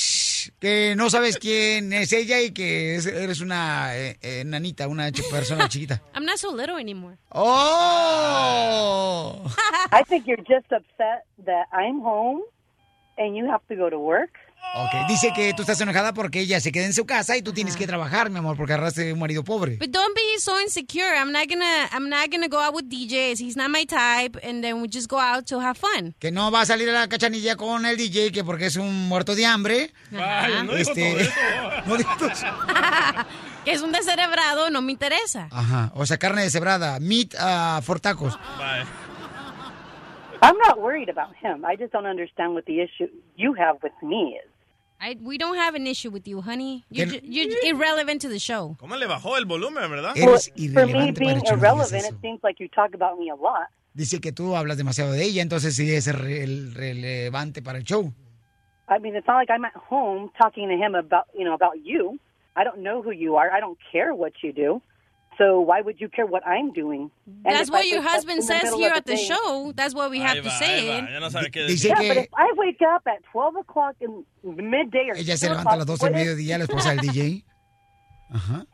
que no sabes quién es ella y que es- eres una eh, eh, nanita, una ch- persona [LAUGHS] chiquita. I'm not so little anymore. ¡Oh! I think you're just upset that I'm home and you have to go to work. Ok, dice que tú estás enojada porque ella se queda en su casa y tú tienes que trabajar, mi amor, porque agarraste un marido pobre. But don't be so insecure. I'm not gonna I'm not gonna go out with DJs. He's not my type and then we just go out to have fun. Que no va a salir a la cachanilla con el DJ, que porque es un muerto de hambre. Vaya, no dijo Este, todo eso. [LAUGHS] no eso. [LAUGHS] que es un descerebrado, no me interesa. Ajá, o sea, carne deshebrada, meat uh, for tacos. Bye. I'm not worried about him. I just don't understand what the issue you have with me is. I, we don't have an issue with you, honey. You're, ju- you're irrelevant to the show. ¿Cómo le bajó el volumen, verdad? Well, for me being irrelevant, it seems like you talk about me a lot. Dice que tú hablas demasiado de ella, entonces sí es re- relevante para el show. I mean, it's not like I'm at home talking to him about, you know, about you. I don't know who you are. I don't care what you do. So why would you care what I'm doing? And That's what I your husband in the says here at the day- show. That's what we have Ahí to say. ahí no sabe qué Dice decir. Yeah, but if I wake up at 12 o'clock in midday or ella se levanta a las o'clock, 12 del what is- mediodía, la esposa del DJ. [LAUGHS] Ajá.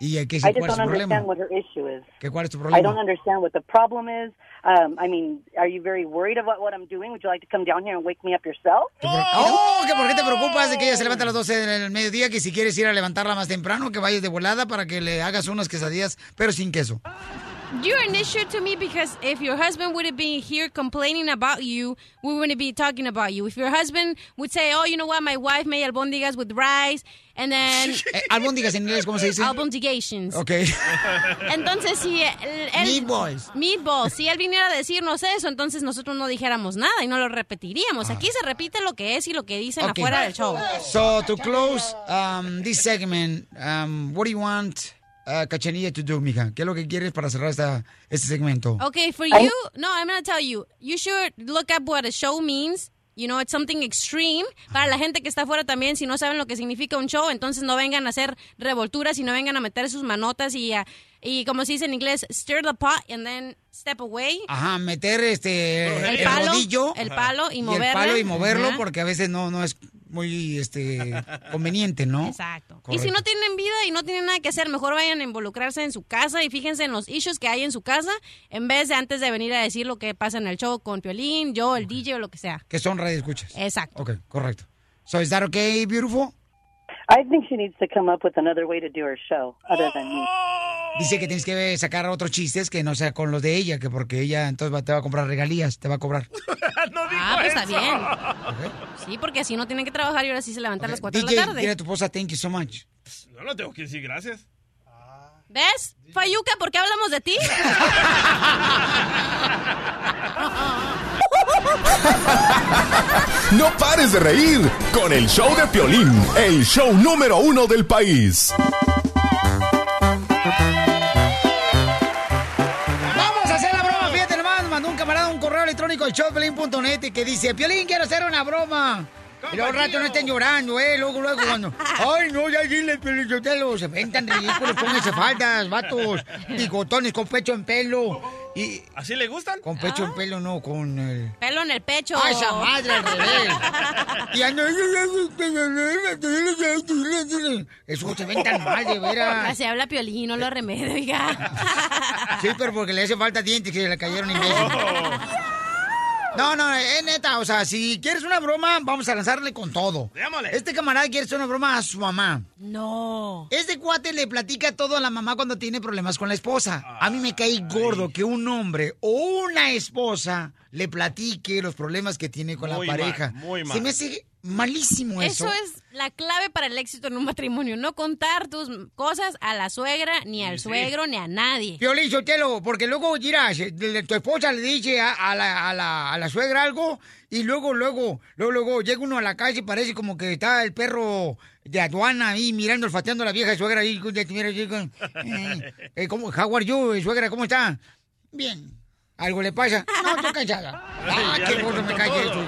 ¿Y qué I just don't problema? understand what her issue is. ¿Qué, ¿Cuál es tu I don't problema? understand what the problem is. Um, I mean, are you very worried about what I'm doing? Would you like to come down here and wake me up yourself? Oh, que por qué te preocupas de que ella se levanta a las 12 del mediodía, que si quieres ir a levantarla más temprano, que vayas de volada para que le hagas unas quesadillas, pero sin queso. You're an issue to me because if your husband would have been here complaining about you, we wouldn't be talking about you. If your husband would say, "Oh, you know what? My wife made albondigas with rice," and then [LAUGHS] Eh, albóndigas en inglés, ¿cómo se dice? albondigations. Ok. [LAUGHS] Entonces, si él, Meatballs. Meatballs. Si él viniera a decirnos eso, entonces nosotros no dijéramos nada y no lo repetiríamos. Aquí se repite lo que es y lo que dicen Ok. afuera del show. So, to close um, this segment, um, what do you want uh, Cachanilla to do, mija? ¿Qué es lo que quieres para cerrar esta, este segmento? Okay, for you, no, I'm gonna tell you. You should look up what a show means. You know, it's something extreme. Para la gente que está afuera también, si no saben lo que significa un show, entonces no vengan a hacer revolturas y no vengan a meter sus manotas y, a- y como se dice en inglés, stir the pot and then step away. Ajá, meter este El palo, rodillo el palo y el moverla. palo y moverlo Ajá. porque a veces no no es muy este conveniente, ¿no? Exacto. Y si no tienen vida y no tienen nada que hacer, mejor vayan a involucrarse en su casa y fíjense en los issues que hay en su casa en vez de antes de venir a decir lo que pasa en el show con Piolín, yo, el DJ o lo que sea. Que son radioescuchas. Exacto. Ok, correcto. So, is that okay, beautiful? I think she needs to come up with another way to do her show other than me. Dice que tienes que sacar otros chistes que no sea con los de ella, que porque ella entonces va- te va a comprar regalías, te va a cobrar. [LAUGHS] ah, pues está bien. Sí, porque así no tienen que trabajar y ahora sí se levantan a las 4 de la tarde. dile a tu esposa, thank you so much. No, no tengo que decir gracias. ¿Ves? Fayuca, ¿por qué hablamos de ti? [LAUGHS] [LAUGHS] No pares de reír con el show de Piolín, el show número uno del país. Vamos a hacer la broma, fíjate nos mandó un camarada un correo electrónico al showpelín.net que dice, Piolín, quiero hacer una broma. Y luego al rato no estén llorando, eh, luego, luego cuando, [LAUGHS] ay, no, ya dile, Piolín, Sotelo, se ven tan ridículos, pónganse faldas, vatos, bigotones con pecho en pelo. Y, ¿Así le gustan? Con pecho en pelo, no, con el... Pelo en el pecho. ¡Ay, esa madre al revés! [LAUGHS] Y ando... Eso se ven tan mal, de veras. Se habla Piolín, no lo remedio, oiga. Sí, pero porque le hace falta dientes que se le cayeron imbécil. [LAUGHS] No, no, es neta, o sea, si quieres una broma, vamos a lanzarle con todo. Démosle. Este camarada quiere hacer una broma a su mamá. No. Este cuate le platica todo a la mamá cuando tiene problemas con la esposa. A mí me cae gordo que un hombre o una esposa le platique los problemas que tiene con Muy la mal, pareja. muy mal. Se me hace malísimo eso. Eso es la clave para el éxito en un matrimonio. No contar tus cosas a la suegra, ni al suegro, ni a nadie. Piolín Sotelo, porque luego, mira, tu esposa le dice a, a la, a, la, a la suegra algo y luego, luego, luego, luego llega uno a la calle y parece como que está el perro de aduana ahí mirando, olfateando a la vieja suegra ahí. Eh, eh, ¿cómo, how are you, suegra? ¿Cómo está? Bien. ¿Algo le pasa? No, estoy cansada. [LAUGHS] Ah, Ya qué gordo me hijo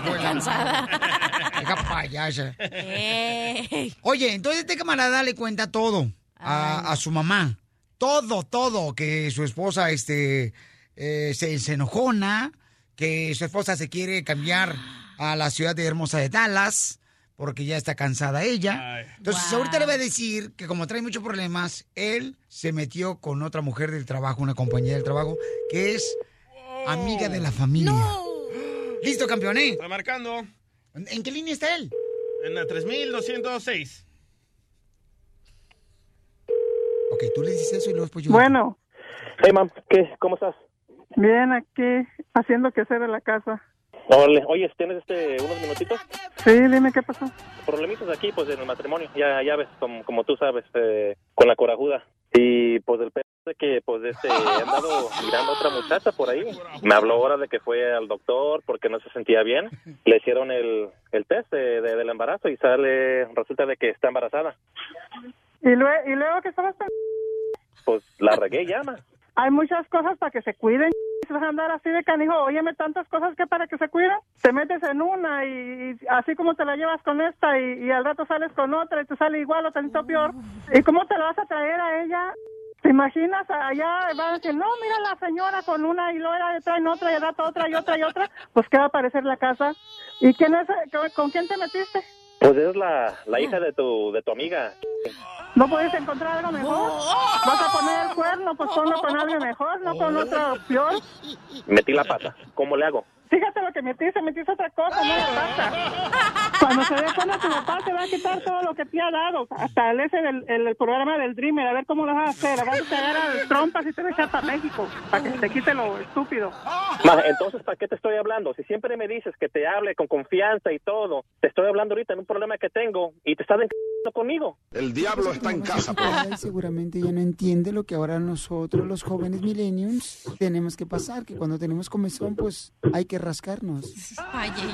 de la- Cansada. [LAUGHS] Deja payasa. Ey. Oye, entonces este camarada le cuenta todo a, a su mamá. Todo, todo. Que su esposa este, eh, se, se enojona, que su esposa se quiere cambiar a la ciudad de hermosa de Dallas porque ya está cansada ella. Entonces ahorita le voy a decir que como trae muchos problemas, él se metió con otra mujer del trabajo, una compañera del trabajo, que es amiga de la familia. [GASPS] Listo, campeón, ¿eh? Está marcando. ¿En qué línea está él? En la 3206. Ok, tú le dices eso y luego después yo... Bueno, Hey, mam, ¿qué? ¿Cómo estás? bien aquí haciendo que hacer en la casa. Oye, ¿tienes este, unos minutitos? Sí, dime qué pasó. Problemitas aquí, pues, en el matrimonio. Ya, ya ves, como, como tú sabes, eh, con la corajuda. Y, pues, el pedo de que, pues, este, he andado mirando a otra muchacha por ahí. Me habló ahora de que fue al doctor porque no se sentía bien. Le hicieron el, el test de- de- del embarazo y sale, resulta de que está embarazada. ¿Y, lue- y luego qué estabas? Pues, la regué ya, ma. Hay muchas cosas para que se cuiden. Vas a andar así de canijo, óyeme tantas cosas que para que se cuiden. Te metes en una y, y así como te la llevas con esta y, y al rato sales con otra y te sale igual o tantito peor. ¿Y cómo te la vas a traer a ella? ¿Te imaginas? Allá van a decir, no, mira la señora con una y luego era traen otra y al rato otra y otra y otra. Pues ¿qué va a parecer la casa? ¿Y quién es? ¿Con, con quién te metiste? Pues es la, la hija de tu, de tu amiga. ¿No puedes encontrar algo mejor? ¿Vas a poner el cuerno? Pues ponlo con alguien mejor, no con otra opción. Metí la pata. ¿Cómo le hago? Fíjate lo que metiste, metiste otra cosa, no la pasa. Cuando se dé cuenta tu papá te va a quitar todo lo que te ha dado, hasta el ese el, el programa del Dreamer, a ver cómo lo vas a hacer. Vas a pegar al trompas y te echar para México, para que te quite lo estúpido. Entonces, ¿para qué te estoy hablando? Si siempre me dices que te hable con confianza y todo, te estoy hablando ahorita en un problema que tengo y te estás encantando conmigo. El diablo está en casa, pues. Ay, seguramente ya no entiende lo que ahora nosotros, los jóvenes millennials, tenemos que pasar, que cuando tenemos comezón, pues hay que rascarnos.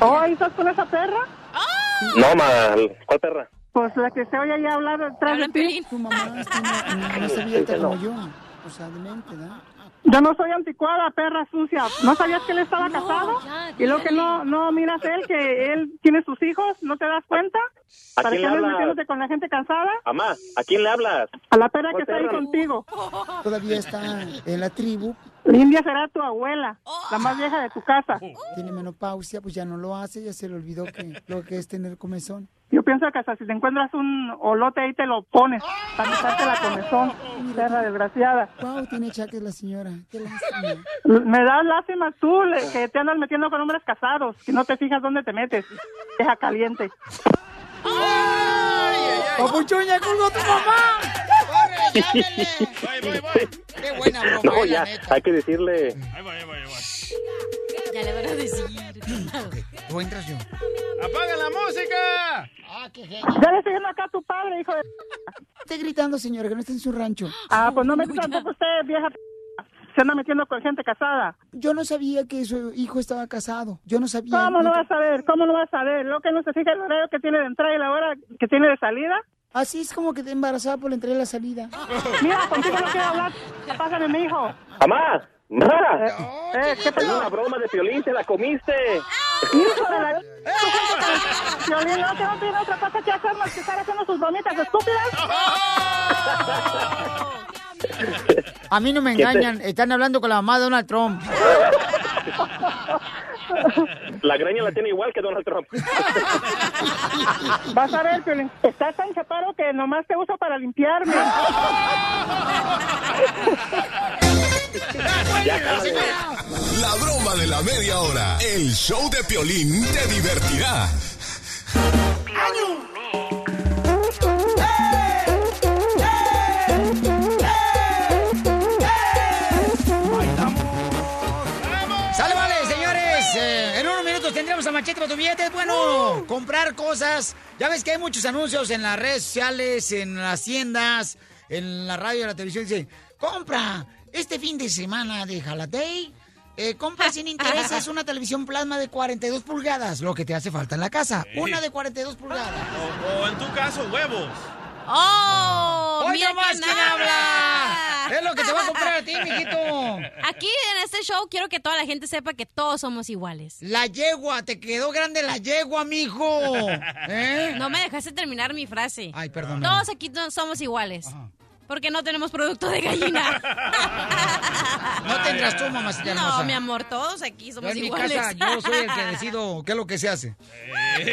¿Oh, ¿y estás con esa perra? No, ma, ¿cuál perra? Pues la que se oye ahí hablar detrás de ti. Tu mamá está no, no sabía tan como yo. O sea, demente, ¿verdad? Yo no soy anticuada, perra sucia. ¿No sabías que él estaba casado? y lo que no, no miras él, que él tiene sus hijos, ¿no te das cuenta? ¿A ¿Para quién qué le andas hablas? metiéndote con la gente cansada? Amá, ¿a quién le hablas? A la perra que ¿Cuál está ahí contigo. Todavía está en la tribu. Lindia será tu abuela, la más vieja de tu casa. Tiene menopausia, pues ya no lo hace, ya se le olvidó que lo que es tener comezón. Yo pienso que hasta si te encuentras un olote ahí te lo pones para quitarte la comezón, perra desgraciada. Wow, tiene chaques la señora. Qué lástima. Me das lástima tú le- que te andas metiendo con hombres casados, que no te fijas dónde te metes. Deja caliente. ¡Papuchuña, colgó tu mamá! [LAUGHS] ¡Qué buena broma, No, la ya, neta! hay que decirle. Ya le van a decir. [LAUGHS] ¿Tú entras yo? ¡Apaga la música! Ah, qué Ya le estoy diciendo acá a tu padre, hijo de... [LAUGHS] Está gritando, señora, que no está en su rancho. Ah, pues no me tampoco usted, vieja... Se anda metiendo con gente casada. Yo no sabía que su hijo estaba casado. Yo no sabía. ¿Cómo no vas a ver? ¿Cómo no vas a ver? ¿Lo que no se fija el horario que tiene de entrada y la hora que tiene de salida? Así es como que te embarazada por la entrada y la salida. Mira, contigo no quiero hablar. Pásame mi hijo. ¡Amá! ¡Ma! Eh, ¿qué Es pasó? una broma de violín, te la comiste. La... Violín, no, que no tiene otra cosa que hacer más que estar haciendo sus bromitas estúpidas. [LAUGHS] A mí no me ¿Quién te- engañan, están hablando con la mamá de Donald Trump. [LAUGHS] La greña la tiene igual que Donald Trump. Vas a ver, Piolín, estás tan chaparro que nomás te uso para limpiarme. La broma de la media hora. El show de Piolín te divertirá. ¡Sale, tendremos a Machete para tu billete. Bueno, comprar cosas. Ya ves que hay muchos anuncios en las redes sociales, en las tiendas, en la radio y la televisión. Dice, compra este fin de semana de Jalatei. eh, compra sin [LAUGHS] intereses una televisión plasma de 42 pulgadas, lo que te hace falta en la casa. Sí. Una de 42 pulgadas. O, o en tu caso, huevos. ¡Oh! ¡Hoy mira qué quién habla! Es lo que te va a comprar a ti, mijito. Aquí en este show quiero que toda la gente sepa que todos somos iguales. La yegua, te quedó grande la yegua, mijo. [LAUGHS] ¿Eh? No me dejaste terminar mi frase. Ay, perdón. Todos aquí somos iguales. Porque no tenemos producto de gallina. [LAUGHS] No tendrás tú, mamacita hermosa. No, mi amor, todos aquí Yo somos en mi iguales. casa, yo soy el que decido qué es lo que se hace.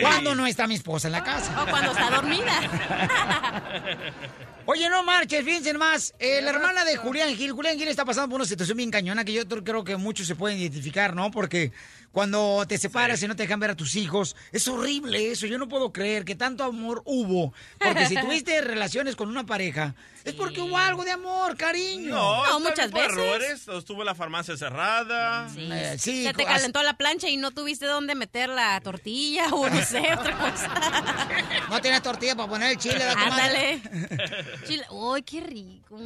Cuando no está mi esposa en la casa. O cuando está dormida. [LAUGHS] Oye, no marches, fíjense más. Eh, la hermana de Julián Gil, Julián Gil está pasando por una situación bien cañona que yo creo que muchos se pueden identificar, ¿no? Porque cuando te separas y no te dejan ver a tus hijos, es horrible eso. Yo no puedo creer que tanto amor hubo. Porque si [LAUGHS] tuviste relaciones con una pareja, es porque hubo algo de amor, cariño. No, muchas veces. errores. Estuvo la farmacia cerrada. Eh, sí, Se te calentó la plancha y no tuviste dónde meter la tortilla o no sé, otra cosa. [LAUGHS] No tienes tortilla para poner el chile, ¿da, comadre? Ándale. [LAUGHS] Chile. ¡Ay, qué rico!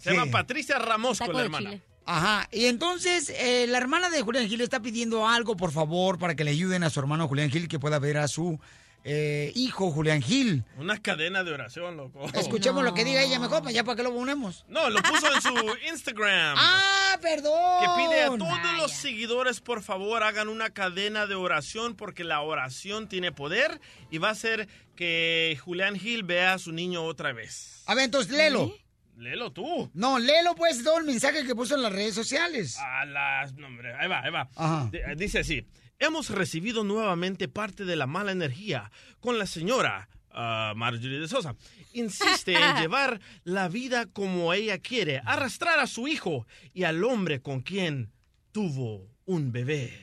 Se llama Patricia Ramos Taco con la hermana. chile. Ajá, y entonces eh, la hermana de Julián Gil está pidiendo algo, por favor, para que le ayuden a su hermano Julián Gil que pueda ver a su eh, hijo Julián Gil. Una cadena de oración, loco. Escuchemos lo que diga ella mejor, pues ya para que lo ponemos. No, lo puso en su Instagram. ¡Ah, perdón! Que pide a todos los seguidores, por favor, hagan una cadena de oración porque la oración tiene poder y va a hacer que Julián Gil vea a su niño otra vez. A ver, entonces léelo. Léelo tú. No, léelo pues todo el mensaje que puso en las redes sociales. A las... No, hombre, ahí va, ahí va. Ajá. Dice así. Hemos recibido nuevamente parte de la mala energía con la señora ah, Marjorie de Sosa. Insiste en [LAUGHS] llevar la vida como ella quiere, arrastrar a su hijo y al hombre con quien tuvo un bebé.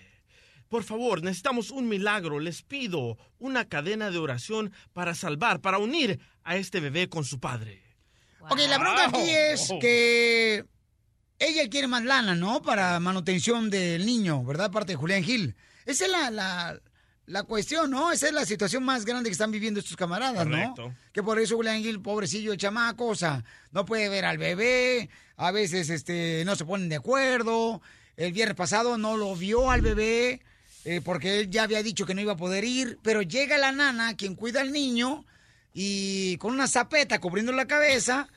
Por favor, necesitamos un milagro. Les pido una cadena de oración para salvar, para unir a este bebé con su padre. Ok, la bronca aquí es Wow. que ella quiere más lana, ¿no? Para manutención del niño, ¿verdad? Parte de Julián Gil. Esa es la, la, la cuestión, ¿no? Esa es la situación más grande que están viviendo estos camaradas, Correcto. ¿no? Que por eso Julián Gil, pobrecillo, chamaco, o sea, no puede ver al bebé, a veces este, no se ponen de acuerdo. El viernes pasado no lo vio al bebé eh, porque él ya había dicho que no iba a poder ir, pero llega la nana, quien cuida al niño, y con una zapeta cubriendo la cabeza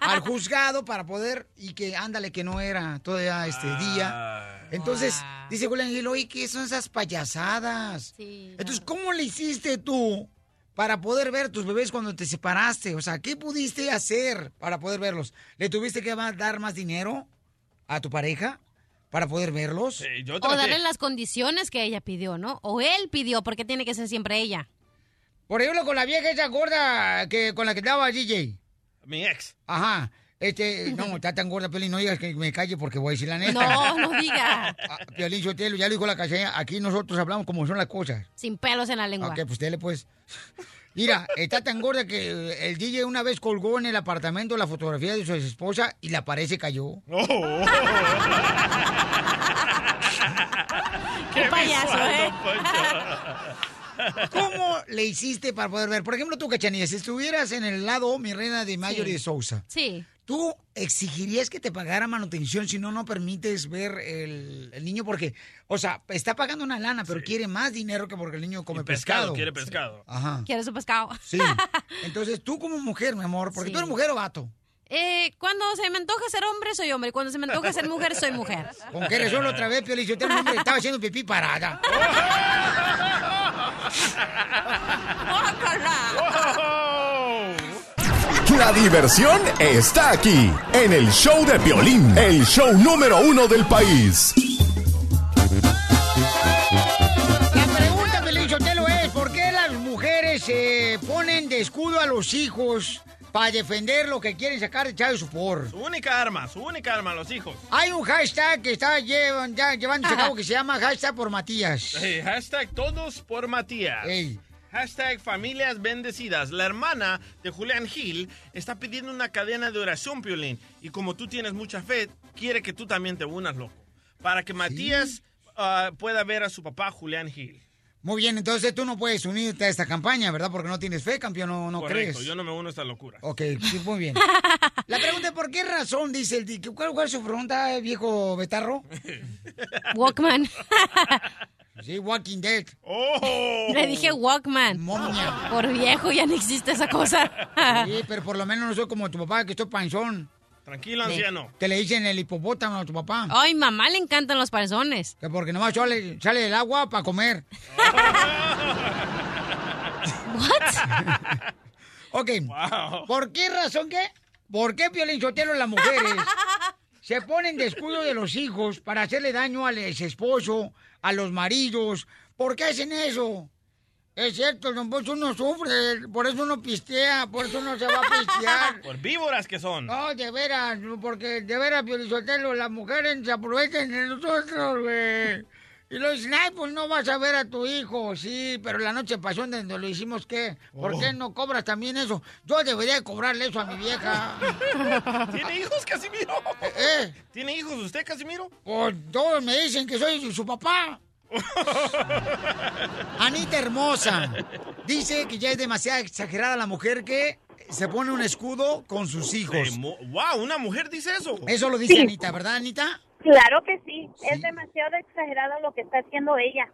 al juzgado para poder y que ándale que no era todavía este día. Entonces dice Julián Gil, oye, ¿qué son esas payasadas? Entonces, ¿cómo le hiciste tú para poder ver tus bebés cuando te separaste? O sea, ¿qué pudiste hacer para poder verlos? ¿Le tuviste que dar más dinero a tu pareja para poder verlos? O darle las condiciones que ella pidió, ¿no? O él pidió, porque tiene que ser siempre ella. Por ejemplo, con la vieja esa gorda que con la que estaba DJ. Mi ex. Ajá. Este, no, [LAUGHS] está tan gorda, Piolín, no digas que me calle porque voy a decir la neta. No, no diga. Ah, Piolín Sotelo, ya lo dijo la calle, aquí nosotros hablamos como son las cosas. Sin pelos en la lengua. Ok, pues dele pues. [LAUGHS] Mira, está tan gorda que el DJ una vez colgó en el apartamento la fotografía de su esposa y la pared se cayó. [LAUGHS] Qué payaso, ¿eh? ¿Cómo le hiciste para poder ver? Por ejemplo, tú, Cachanilla, si estuvieras en el lado, mi reina de Mayor y de Sousa, Sí. ¿tú exigirías que te pagara manutención si no, no permites ver el, el niño? Porque, o sea, está pagando una lana, pero quiere más dinero que porque el niño come Pescado, pescado. quiere pescado. Ajá. Quiere su pescado. Sí. [LAUGHS] Entonces, tú como mujer, mi amor, porque Sí. tú eres mujer o vato. Eh, cuando se me antoja ser hombre, soy hombre. Cuando se me antoja ser mujer, soy mujer. ¿Con qué razón la otra vez, Piolín? Yo tengo un hombre que estaba haciendo pipí parada. [LAUGHS] La diversión está aquí, en el show de Piolín, el show número uno del país. La pregunta, Piolín Sotelo, es ¿por qué las mujeres se ponen de escudo a los hijos para defender lo que quieren sacar de Chávez por? Su única arma, su única arma, los hijos. Hay un hashtag que está llevan, ya, llevándose a cabo que se llama hashtag por Matías. Eh, hashtag todos por Matías. Hashtag familias bendecidas. La hermana de Julián Gil está pidiendo una cadena de oración, Piolín. Y como tú tienes mucha fe, quiere que tú también te unas, loco. Para que Matías ah, pueda ver a su papá, Julián Gil. Muy bien, entonces tú no puedes unirte a esta campaña, ¿verdad? Porque no tienes fe, campeón, no, no Correcto, crees. yo no me uno a esta locura. Ok, sí, muy bien. [LAUGHS] La pregunta es, ¿por qué razón, dice el Dick? ¿Cuál, cuál es su pregunta, viejo betarro? [LAUGHS] Walkman. [LAUGHS] Sí, Walking Dead. Oh. Le dije Walkman. Momia. Por viejo ya no existe esa cosa. Sí, pero por lo menos no soy como tu papá, que estoy panzón. Tranquilo, anciano. Que le dicen el hipopótamo a tu papá. Ay, mamá le encantan los panzones. Que porque nomás sale, sale del agua para comer. [LAUGHS] [LAUGHS] ok. ¿Por qué razón qué? ¿Por qué Piolín Sotelo las mujeres [LAUGHS] se ponen de escudo de los hijos para hacerle daño al ex esposo, a los maridos? ¿Por qué hacen eso? Es cierto, don Poncho, uno sufre, por eso uno pistea, por eso uno se va a pistear. [LAUGHS] Por víboras que son. No, de veras, porque de veras, Piolizotelo, las mujeres se aprovechan de nosotros, güey. Y lo dicen, ay, pues no vas a ver a tu hijo. Sí, pero la noche pasó donde lo hicimos, ¿qué? ¿Por Oh. qué no cobras también eso? Yo debería de cobrarle eso a mi vieja. [LAUGHS] ¿Tiene hijos, Casimiro? ¿Eh? ¿Tiene hijos usted, Casimiro? Pues todos me dicen que soy su papá. [LAUGHS] Anita hermosa. Dice que ya es demasiado exagerada la mujer que se pone un escudo con sus hijos. ¡Wow! ¿Una mujer dice eso? Eso lo dice Sí. Anita, ¿verdad, Anita? Claro que sí. es demasiado exagerado lo que está haciendo ella.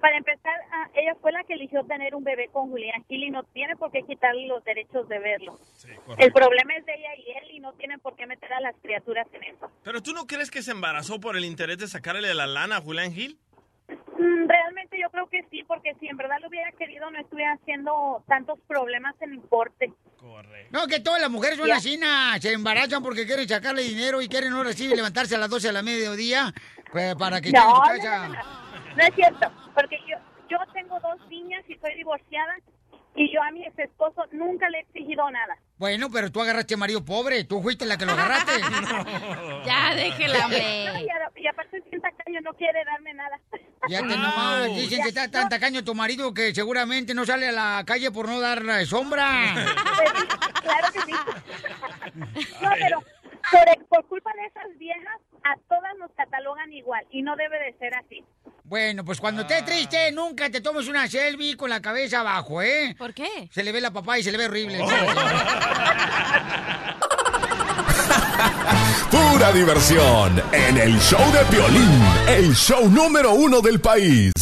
Para empezar, ah, ella fue la que eligió tener un bebé con Julián Gil y no tiene por qué quitarle los derechos de verlo. El problema es de ella y él y no tienen por qué meter a las criaturas en eso. ¿Pero tú no crees que se embarazó por el interés de sacarle la lana a Julián Gil? Mm, Realmente yo creo que sí, porque si en verdad lo hubiera querido no estuviera haciendo tantos problemas en el corte. No, que todas las mujeres son Ya. así, se embarazan porque quieren sacarle dinero y quieren ahora sí levantarse a las 12 de la mediodía pues, para que No, a no, su casa. no, no. No es cierto, porque yo, yo tengo dos niñas y soy divorciada y yo a mi ex esposo nunca le he exigido nada. Bueno, pero tú agarraste a marido pobre, tú fuiste la que lo agarraste. [LAUGHS] Ya, déjela. No, y, a- y aparte es bien tacaño, no quiere darme nada. Ya te nomás, dicen que está tan tacaño tu marido que seguramente no sale a la calle por no dar eh, sombra. [LAUGHS] Claro que sí. [LAUGHS] No, pero por, por culpa de esas viejas, a todas nos catalogan igual y no debe de ser así. Bueno, pues cuando estés triste, nunca te tomes una selfie con la cabeza abajo, ¿eh? ¿Por qué? Se le ve la papá y se le ve horrible. [LAUGHS] Pura diversión en el show de Piolín, el show número uno del país.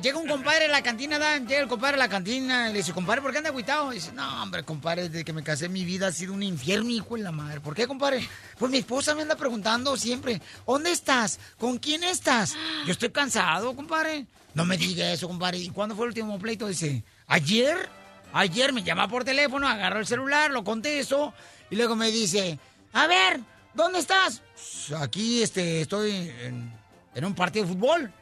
Llega un compadre a la cantina, Dan, llega el compadre a la cantina y le dice, compadre, ¿por qué anda agüitado? Dice, no, hombre, compadre, desde que me casé mi vida ha sido un infierno, hijo de la madre. ¿Por qué, compadre? Pues mi esposa me anda preguntando siempre, ¿dónde estás? ¿Con quién estás? Yo estoy cansado, compadre. No me diga eso, compadre. ¿Y cuándo fue el último pleito? Dice, ¿ayer? Ayer me llama por teléfono, agarro el celular, lo contesto y luego me dice, a ver, ¿dónde estás? "Pues, Aquí este, estoy en, en un partido de fútbol.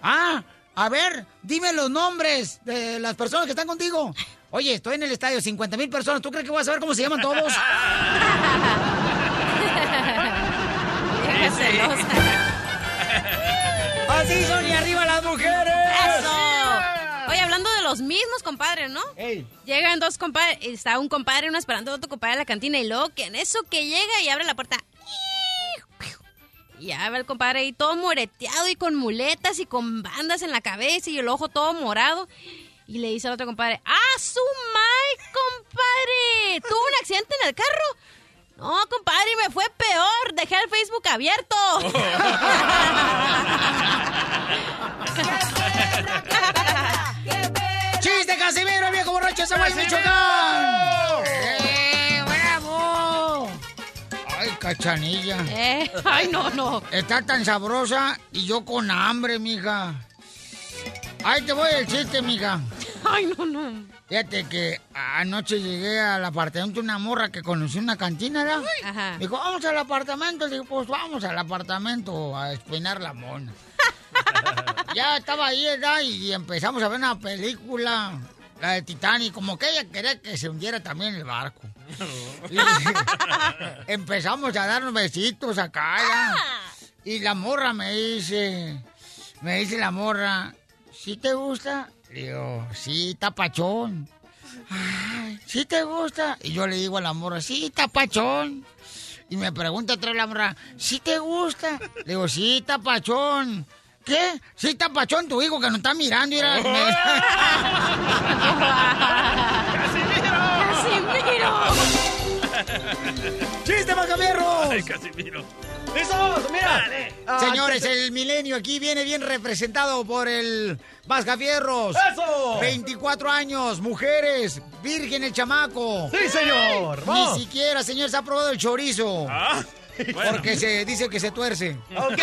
Ah, a ver, dime los nombres de las personas que están contigo. Oye, estoy en el estadio, 50 mil personas. ¿Tú crees que voy a saber cómo se llaman todos? [LAUGHS] Vieja celosa. Así son y arriba las mujeres. ¡Eso! Oye, hablando de los mismos compadres, ¿no? Llegan dos compadres, está un compadre, uno esperando a otro compadre en la cantina y luego que en eso que llega y abre la puerta. Y ya va el compadre ahí todo moreteado y con muletas y con bandas en la cabeza y el ojo todo morado. Y le dice al otro compadre, ¡Ah, su mai, compadre! ¿Tuvo un accidente en el carro? No, compadre, me fue peor. Dejé el Facebook abierto. [LAUGHS] ¡Chiste, Casimiro, viejo borracho, ese güey, cachanilla! Eh, ay, no, no. Está tan sabrosa y yo con hambre, mija. Ahí te voy el chiste, mija. Ay, no, no. Fíjate que anoche llegué al apartamento de una morra que conocí una cantina, ¿verdad? Ajá. Dijo, vamos al apartamento. Digo, pues vamos al apartamento a espinar la mona. [LAUGHS] ya estaba ahí, ¿verdad? Y empezamos a ver una película, la de Titanic, como que ella quería que se hundiera también el barco. [LAUGHS] Y empezamos a darnos besitos acá, ¿ya? Y la morra me dice, me dice la morra, ¿sí te gusta? Le digo, sí, tapachón. Ay, ¿sí te gusta? Y yo le digo a la morra, sí, tapachón. Y me pregunta otra vez la morra, ¿sí te gusta? Le digo, sí, tapachón. ¿Qué? Sí, tapachón, tu hijo que nos está mirando. Mira, [LAUGHS] ¡Chiste, Macamierros! Ay, Casimiro. ¡Listos! ¡Mira! Ah, Señores, el milenio aquí viene bien representado por el Vascafierros. ¡Eso! 24 años, mujeres, virgen el chamaco. ¡Sí, señor! Ni ¡Vamos! siquiera, señor, se ha probado el chorizo. Ah, [LAUGHS] bueno. Porque se dice que se tuerce. Ok.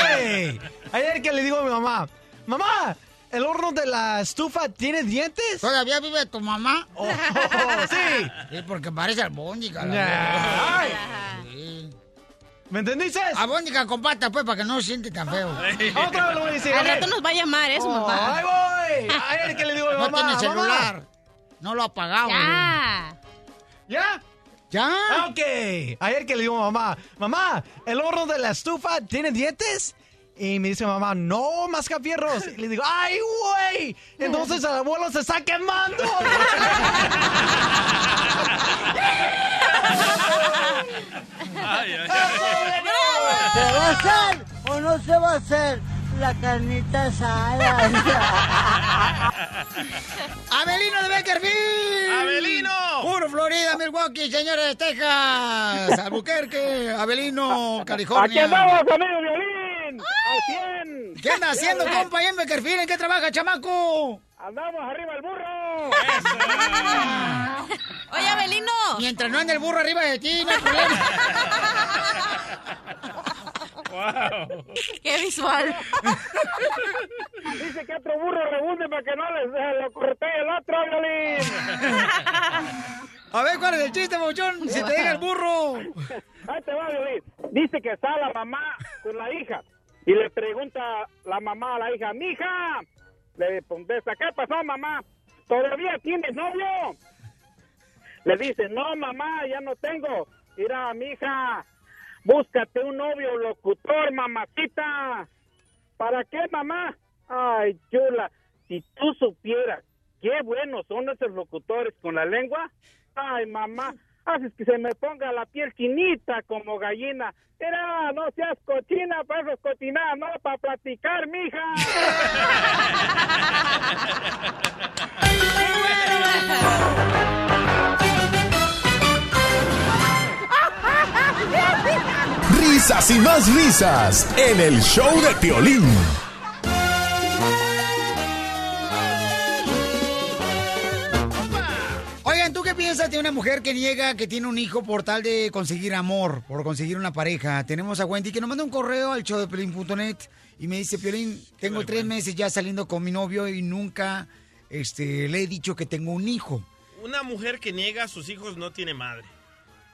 Ayer que le digo a mi mamá, mamá, ¿el horno de la estufa tiene dientes? ¿Todavía vive tu mamá? Oh, sí. Sí, porque parece albóndiga. la. Ay. Sí. ¿Me entendiste? Albóndiga con pata, pues, para que no se siente tan feo. Otra vez lo voy a decir. Al rato nos va a llamar, ¿eh, su Oh, mamá. ahí voy. A ver, ¿qué le digo a mi No mamá? tiene Mamá. celular. No lo ha apagado. Ya. ¿Ya? ¿Ya? Ah, Ok. Ayer que le digo a mamá, mamá, ¿el horno de la estufa tiene dientes? Y me dice mamá, no, mascafierros. Y le digo, ¡ay, güey! Entonces el abuelo se está quemando. [LAUGHS] Ay, ay, ¿Se va a hacer o no se va a hacer la carnita asada? [LAUGHS] ¡Abelino de Beckerfield! ¡Abelino! Puro Florida, Milwaukee, señores de Texas, Albuquerque, Abelino, California. Aquí andamos, amigo Violín. Al 100. ¿Qué anda haciendo, compa, ahí en Beckerfield? ¿En qué trabaja, chamaco? Andamos arriba el burro. Oye, Abelino. Mientras no ande el burro arriba de ti, no hay problema. [LAUGHS] Wow. Qué visual. Dice que otro burro rebunde para que no les eh, lo cortee el otro, Violín. A ver, ¿cuál es el chiste, Bouchón? Si te deja el burro. Ahí te va, Violín. Dice que está la mamá con la hija y le pregunta la mamá a la hija, mija, le contesta, ¿qué pasó, mamá? ¿Todavía tienes novio? Le dice, no, mamá, ya no tengo. Mira, mija, búscate un novio locutor, mamacita. ¿Para qué, mamá? Ay, chula, si tú supieras qué buenos son esos locutores con la lengua. Ay, mamá, haces que se me ponga la piel chinita como gallina. Mira, no seas cochina para esas cochinadas, no, para platicar, mija. [LAUGHS] Risas y más risas en el show de Piolín. Oigan, ¿tú qué piensas de una mujer que niega que tiene un hijo por tal de conseguir amor, por conseguir una pareja? Tenemos a Wendy que nos manda un correo al showdepiolín.net y me dice, Piolín, tengo tres meses ya saliendo con mi novio y nunca este, le he dicho que tengo un hijo. Una mujer que niega a sus hijos no tiene madre.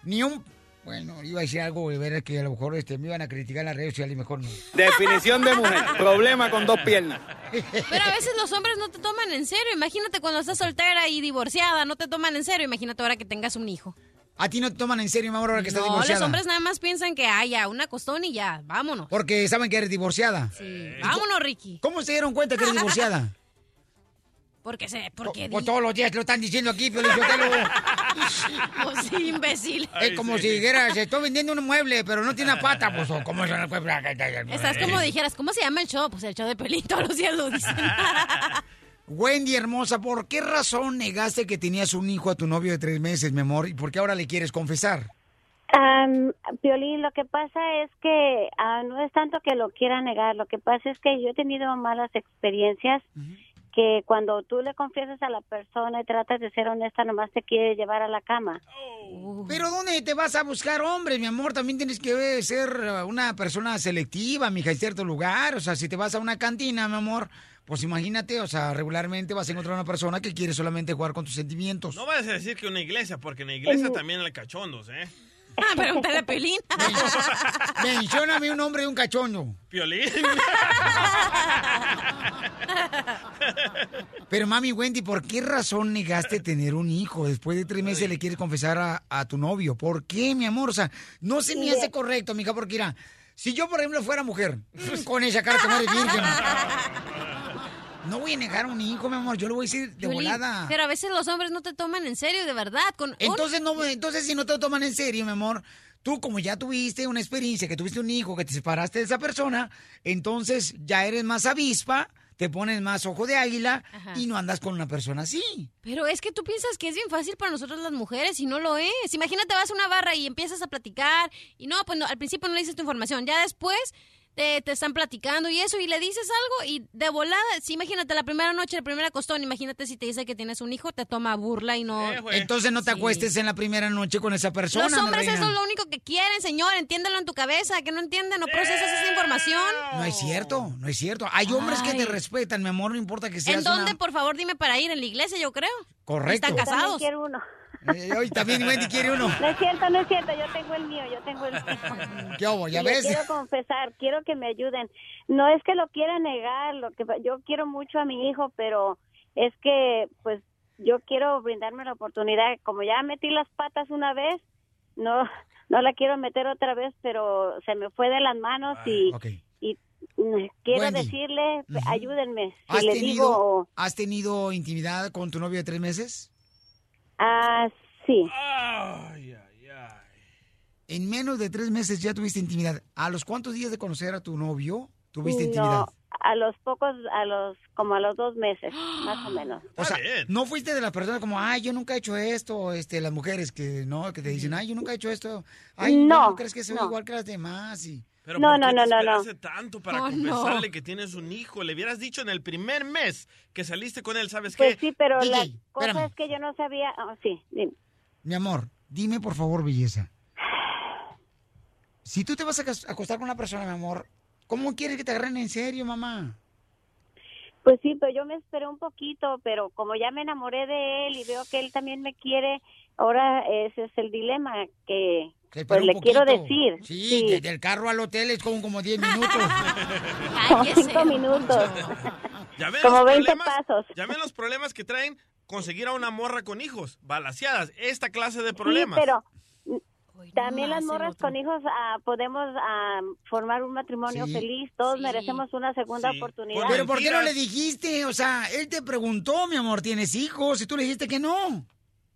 Ni un... Bueno, iba a decir algo de ver que a lo mejor este, me iban a criticar en las redes sociales y mejor no. Definición de mujer. Problema con dos piernas. Pero a veces los hombres no te toman en serio. Imagínate cuando estás soltera y divorciada, no te toman en serio. Imagínate ahora que tengas un hijo. A ti no te toman en serio, mi amor, ahora que estás no, divorciada. los hombres nada más piensan que, ay, ya, una costón y ya, vámonos. Porque saben que eres divorciada. Sí. Vámonos, Ricky. ¿Cómo se dieron cuenta que eres divorciada? [LAUGHS] Porque sé, porque... Pues todos los días lo están diciendo aquí, Sotelo. [LAUGHS] Pues sí, imbécil. Es como si dijeras, estoy vendiendo un mueble, pero no tiene una pata. Pues, ¿o ¿cómo se llama? Estás como dijeras, ¿cómo se llama el show? Pues el show de Pelín, todos [LAUGHS] los días lo dicen. [LAUGHS] Wendy, hermosa, ¿por qué razón negaste que tenías un hijo a tu novio de tres meses, mi amor? ¿Y por qué ahora le quieres confesar? Piolín, lo que pasa es que ah, no es tanto que lo quiera negar, lo que pasa es que yo he tenido malas experiencias que cuando tú le confiesas a la persona y tratas de ser honesta, nomás te quiere llevar a la cama. Pero ¿dónde te vas a buscar hombres, mi amor? También tienes que ser uh, una persona selectiva, mija, en cierto lugar. O sea, si te vas a una cantina, mi amor, pues imagínate, o sea, regularmente vas a encontrar una persona que quiere solamente jugar con tus sentimientos. No vayas a decir que una iglesia, porque en la iglesia también hay cachondos, ¿eh? Pregúntale [LAUGHS] a Pelín. [LAUGHS] Mencióname un nombre de un cachondo. Piolín. [LAUGHS] Pero mami Wendy, ¿por qué razón negaste tener un hijo? Después de tres meses le quieres confesar a, a tu novio. ¿Por qué, mi amor? O sea, no se me hace correcto, mija, porque mira, si yo, por ejemplo, fuera mujer, con esa cara que no eres virgen, no voy a negar a un hijo, mi amor, yo lo voy a decir de Piolín, volada. Pero a veces los hombres no te toman en serio, de verdad. Con Entonces, no, entonces, si no te lo toman en serio, mi amor, tú como ya tuviste una experiencia, que tuviste un hijo, que te separaste de esa persona, entonces ya eres más avispa, te pones más ojo de águila Ajá. y no andas con una persona así. Pero es que tú piensas que es bien fácil para nosotros las mujeres y no lo es. Imagínate, vas a una barra y empiezas a platicar y no, pues no, al principio no le dices tu información. Ya después te, te están platicando y eso, y le dices algo y de volada, sí, imagínate la primera noche, el primer acostón, imagínate si te dice que tienes un hijo, te toma burla y no... Entonces no te Sí. acuestes en la primera noche con esa persona. Los hombres eso es lo único que quieren, señor, entiéndelo en tu cabeza, que no entienden, no procesas esa información. No es cierto, no es cierto. Hay hombres que te respetan, mi amor, no importa que seas ¿En dónde, una- por favor, dime para ir? En la iglesia, yo creo. Correcto. Están Yo casados. quiero uno. Eh, hoy también Wendy quiere uno. No es cierto, no es cierto, yo tengo el mío, yo tengo el mío. [LAUGHS] ¿Qué hubo? ¿Ya Y ves? Quiero confesar, quiero que me ayuden. No es que lo quiera negar, lo que yo quiero mucho a mi hijo, pero es que pues yo quiero brindarme la oportunidad, como ya metí las patas una vez, no no la quiero meter otra vez, pero se me fue de las manos y y mm, quiero Wendy. decirle, ayúdenme. Si ¿Has le tenido, digo, ¿Has tenido intimidad con tu novio de tres meses? Ah, sí. En menos de tres meses ya tuviste intimidad. ¿A los cuántos días de conocer a tu novio tuviste No, intimidad? a los pocos, a los, como a los dos meses, más o menos. O sea, no fuiste de las personas como, ay, yo nunca he hecho esto, este, las mujeres que no, que te dicen, ay, yo nunca he hecho esto, ay, No, ¿no crees que soy no. igual que las demás? Y... Pero No, ¿por no, qué no, te no, no. tanto para Oh, no. confesarle que tienes un hijo? Le hubieras dicho en el primer mes que saliste con él, ¿sabes Pues qué? sí, pero la DJ, cosa espérame. es que yo no sabía, ah, sí, dime. Mi amor, dime por favor, belleza. Si tú te vas a acos- acostar con una persona, mi amor, ¿cómo quieres que te agarren en serio, mamá? Pues sí, pero yo me esperé un poquito, pero como ya me enamoré de él y veo que él también me quiere, ahora ese es el dilema que Que pues le un quiero poquito. decir. Sí, de- del carro al hotel es como, como 10 minutos. [LAUGHS] Como cinco minutos. [LAUGHS] ¿Ya ven Como los 20 problemas? pasos. ¿Ya ven los problemas que traen conseguir a una morra con hijos? Balaseadas, esta clase de Sí, problemas. pero mm, también las morras con hijos ah, podemos ah, formar un matrimonio Sí. feliz. Todos merecemos una segunda oportunidad. Pero ¿por qué no le dijiste? O sea, él te preguntó, mi amor, ¿tienes hijos? Y tú le dijiste que no.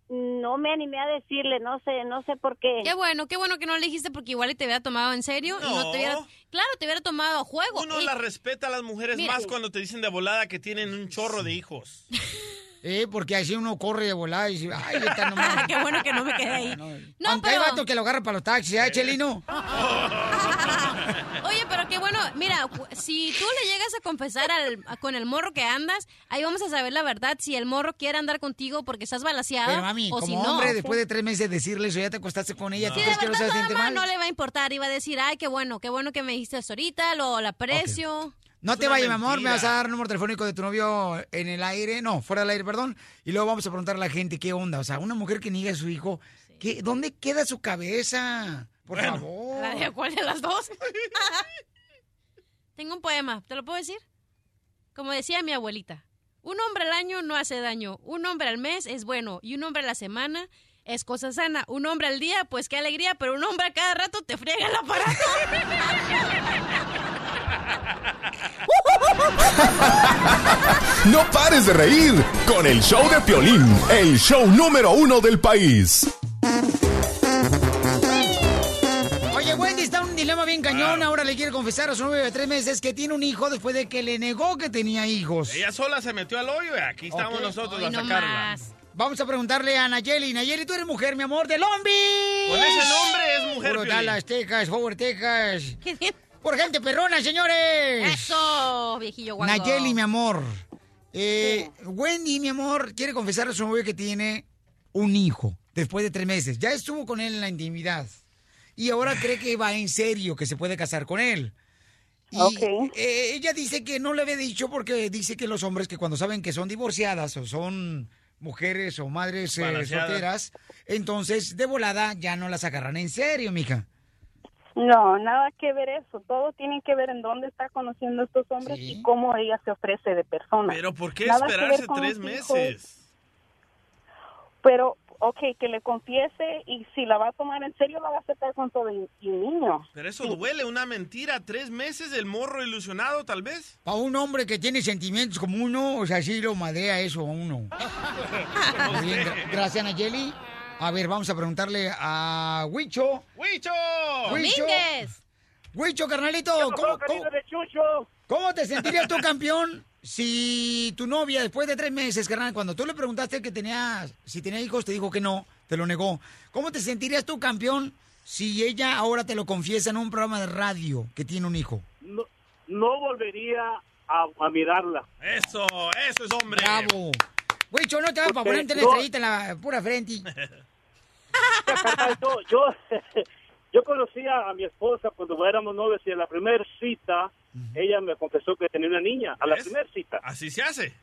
No me animé a decirle, no sé, no sé por qué. Qué bueno, qué bueno que no le dijiste porque igual te hubiera tomado en serio y no te hubiera... No. Claro, te hubiera tomado a juego. Uno Y- la respeta a las mujeres Mira. más cuando te dicen de volada que tienen un chorro de hijos. [LAUGHS] Eh, porque así uno corre de volar y dice, ay, está nomás. [LAUGHS] Qué bueno que no me quedé ahí. No, No, Aunque pero- hay vatos que lo agarran para los taxis, ¿eh, Chelino? [LAUGHS] Oye, pero qué bueno, mira, si tú le llegas a confesar al- a- con el morro que andas, ahí vamos a saber la verdad si el morro quiere andar contigo porque estás balaseada Pero mami, o como si no. hombre, después de tres meses decirle eso, ya te acostaste con ella, ¿tú Si de crees que no siente mamá mal? no le va a importar, iba a decir, ay, qué bueno, qué bueno que me ahorita, lo, lo aprecio. No Es te vayas, mi amor, me vas a dar el número telefónico de tu novio en el aire, no, fuera del aire, perdón, y luego vamos a preguntar a la gente qué onda, o sea, una mujer que niega a su hijo, ¿qué, ¿dónde queda su cabeza? Por favor. ¿La de cuál de las dos? [LAUGHS] Tengo un poema, ¿te lo puedo decir? Como decía mi abuelita, un hombre al año no hace daño, un hombre al mes es bueno y un hombre a la semana es cosa sana, un hombre al día, pues qué alegría, pero un hombre a cada rato te friega el aparato. [LAUGHS] No pares de reír con el show de Piolín, el show número uno del país. Oye, Wendy está en un dilema bien cañón, ahora le quiere confesar a su novio de tres meses que tiene un hijo después de que le negó que tenía hijos. Ella sola se metió al hoyo y aquí estamos nosotros Hoy a no sacarla. más. Vamos a preguntarle a Nayeli. Nayeli, tú eres mujer, mi amor, de Long Beach. Con ese nombre es mujer, Puro. Dallas, Texas, Howard, Texas. [LAUGHS] Por gente perrona, señores. Eso, viejillo guango. Nayeli, mi amor. Eh, Wendy, mi amor, quiere confesar a su novio que tiene un hijo después de tres meses. Ya estuvo con él en la intimidad. Y ahora cree que va en serio, que se puede casar con él. Y eh, ella dice que no le había dicho porque dice que los hombres que cuando saben que son divorciadas o son mujeres o madres eh, solteras, entonces de volada ya no las agarran en serio, mija. No, nada que ver eso. Todo tiene que ver en dónde está conociendo a estos hombres y cómo ella se ofrece de persona. Pero ¿por qué Nada esperarse tres meses? Pero, ok, que le confiese y si la va a tomar en serio, la va a aceptar con todo y, y niño. Pero eso duele, una mentira. ¿Tres meses el morro ilusionado, tal vez? Para un hombre que tiene sentimientos como uno, o sea, sí lo madrea eso a uno. [LAUGHS] Muy bien, gra- gracias, Nayeli. A ver, vamos a preguntarle a Huicho. ¡Huicho! Domínguez. Huicho, carnalito, ¿cómo, cómo, cómo te sentirías tú, campeón, si tu novia, después de tres meses, carnal, cuando tú le preguntaste que tenía, si tenía hijos, te dijo que no, te lo negó. ¿Cómo te sentirías tú, campeón, si ella ahora te lo confiesa en un programa de radio que tiene un hijo? no volvería a, a mirarla. Eso, eso es hombre. Bravo. Huicho, no te vas para ponerte una no- estrellita en la pura frente. [LAUGHS] yo, yo, yo conocía a mi esposa cuando éramos novios y en la primera cita ella me confesó que tenía una niña. A la primera cita. Así se hace.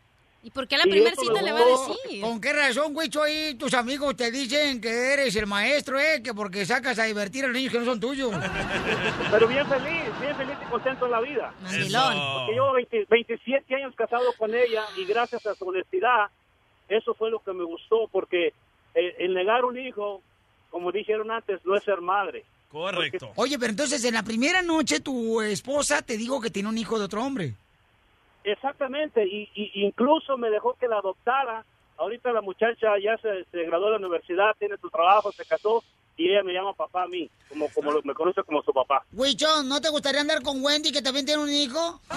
¿Y por qué a la primera cita le va a decir? ¿Con qué razón, Huicho, ahí tus amigos te dicen que eres el maestro, eh? Que porque sacas a divertir a los niños que no son tuyos. [LAUGHS] Pero bien feliz, bien feliz y contento en la vida. Mandilón. Porque llevo 20 27 años casado con ella y gracias a su honestidad, eso fue lo que me gustó, porque eh, el negar un hijo, como dijeron antes, no es ser madre. Correcto. Oye, pero entonces en la primera noche tu esposa te dijo que tiene un hijo de otro hombre. Exactamente, y, y incluso me dejó que la adoptara. Ahorita la muchacha ya se, se graduó de la universidad, tiene su trabajo, se casó y ella me llama papá a mí, como, como lo- me conoce como su papá. Huicho, ¿no te gustaría andar con Wendy que también tiene un hijo? [LAUGHS]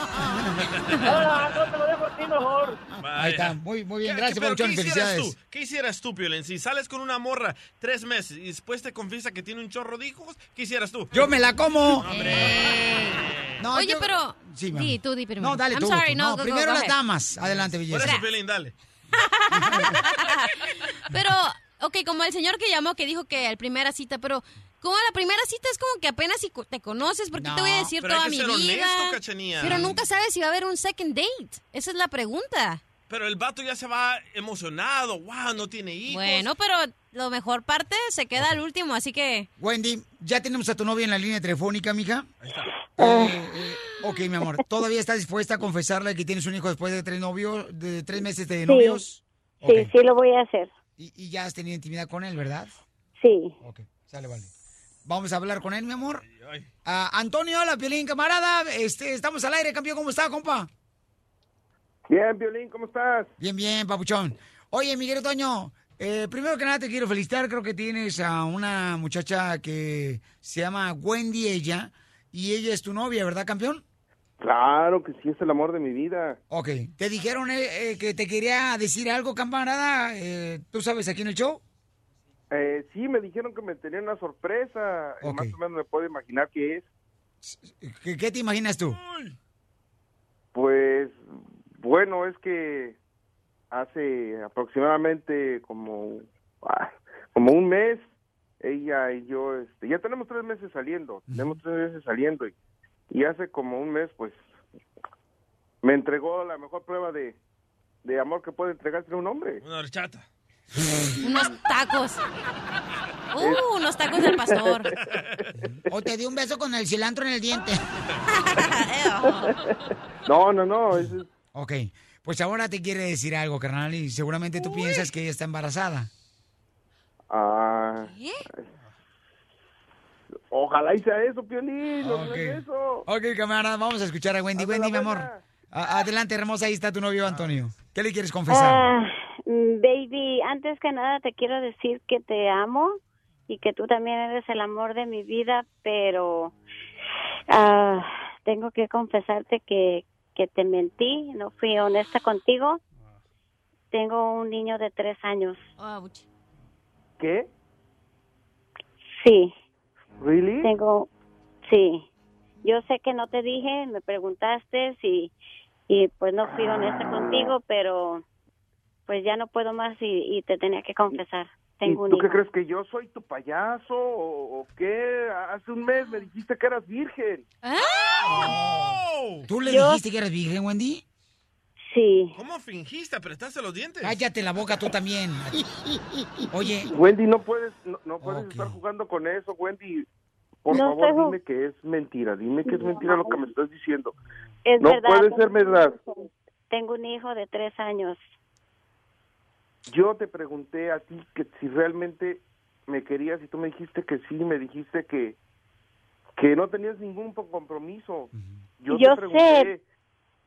Ah, no te lo dejo a ti mejor. Ahí está, muy, muy bien, ¿Qué- gracias, Pabuchón, ¿qué hicieras felicidades. tú? ¿Qué hicieras tú, Piolín? Si sales con una morra tres meses y después te confiesa que tiene un chorro de hijos, ¿qué hicieras tú? Yo me la como. No, Oye, pero... Sí, amor. tú di primero. No, dale I'm tú. sorry, tú. no, No, go, go, primero go las ahead. damas. Adelante, Por belleza. eso, Piolín, dale. [LAUGHS] Pero, ok, como el señor que llamó que dijo que el primera cita, pero como la primera cita es como que apenas si te conoces, porque te voy a decir pero hay toda que mi ser vida. honesto. Pero nunca sabes si va a haber un second date. Esa es la pregunta. Pero el vato ya se va emocionado. Wow, no tiene hijos. Bueno, pero lo mejor parte se queda al último, así que... Wendy, ya tenemos a tu novia en la línea telefónica, mija. Eh, eh, ok, mi amor, ¿todavía estás dispuesta a confesarle que tienes un hijo después de tres novios, de tres meses de Sí. novios? Sí, sí lo voy a hacer. Y, y ya has tenido intimidad con él, ¿verdad? Sí. Sale, vale. Vamos a hablar con él, mi amor. Ah, Antonio, hola, Piolín, camarada. Este, estamos al aire, campeón. ¿Cómo está, compa? Bien, Violín, ¿cómo estás? Bien, bien, papuchón. Oye, Miguel Toño, eh, primero que nada te quiero felicitar. Creo que tienes a una muchacha que se llama Wendy ella. Y ella es tu novia, ¿verdad, campeón? Claro que sí, es el amor de mi vida. Ok. ¿Te dijeron eh, eh, que te quería decir algo, camarada? Eh, ¿Tú sabes aquí en el show? Eh, sí, me dijeron que me tenían una sorpresa. Más o menos me puedo imaginar qué es. ¿Qué, qué te imaginas tú? Pues, bueno, es que hace aproximadamente como, como un mes, ella y yo, este, ya tenemos tres meses saliendo, tenemos tres meses saliendo y, y hace como un mes, pues, me entregó la mejor prueba de, de amor que puede entregarse un hombre. Una horchata. Unos tacos. [LAUGHS] Uh, unos tacos del pastor. [LAUGHS] O te di un beso con el cilantro en el diente. [LAUGHS] No, no, no, es- Ok. Pues ahora te quiere decir algo, carnal, y seguramente tú piensas que ella está embarazada. Ah, Ojalá y sea eso, Piolín, no Ok. es eso. Ok, camarada, vamos a escuchar a Wendy. Wendy, mi amor. adelante, hermosa, ahí está tu novio Antonio. ¿Qué le quieres confesar? Ah, mm, baby, antes que nada te quiero decir que te amo y que tú también eres el amor de mi vida, pero ah, tengo que confesarte que, que te mentí, no fui honesta contigo. Tengo un niño de tres años. ¿Qué? Sí. ¿Really? Tengo, sí. Yo sé que no te dije, me preguntaste y, y pues no fui honesta contigo, pero pues ya no puedo más y, y te tenía que confesar. ¿Y Tengo un tú qué crees que yo soy tu payaso o, o qué? Hace un mes me dijiste que eras virgen. ¿Tú le Yo- dijiste que eras virgen, Wendy? Sí. ¿Cómo fingiste? ¿Apretaste los dientes? Cállate la boca tú también. Oye, Wendy, no puedes, no, no puedes estar jugando con eso, Wendy. Por No favor, dime que es mentira. Dime que es mentira lo que me estás diciendo. Es no verdad. puede ser verdad. Tengo un hijo de tres años. Yo te pregunté a ti que si realmente me querías y tú me dijiste que sí, me dijiste que que no tenías ningún compromiso. Yo, Yo te pregunté, sé,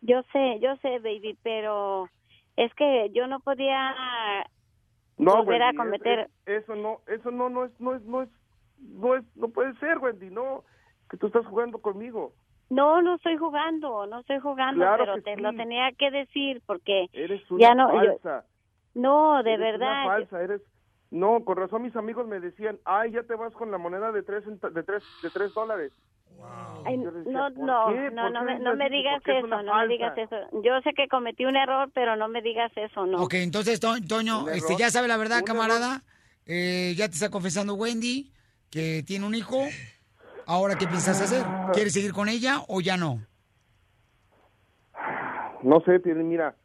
yo sé, yo sé, baby, pero es que yo no podía no, volver a Wendy, cometer. es- eso no, eso no, no es, no es, no es, no es, no puede ser, Wendy, no, que tú estás jugando conmigo. No, no estoy jugando, no estoy jugando, Claro pero te sí. lo tenía que decir porque Eres una ya no, yo- falsa. no, de Eres verdad. Una falsa, eres. No, con razón mis amigos me decían, ay, ya te vas con la moneda de tres, de tres, de tres dólares. Ay, no, ¿por no, no, ¿Por no, me, no me digas eso, no me digas eso. Yo sé que cometí un error, pero no me digas eso, no. Ok, entonces, To- Toño, Un este, error. ya sabe la verdad, Un camarada. Eh, ya te está confesando Wendy que tiene un hijo. Ahora, ¿qué piensas hacer? ¿Quieres seguir con ella o ya no? No sé, mira,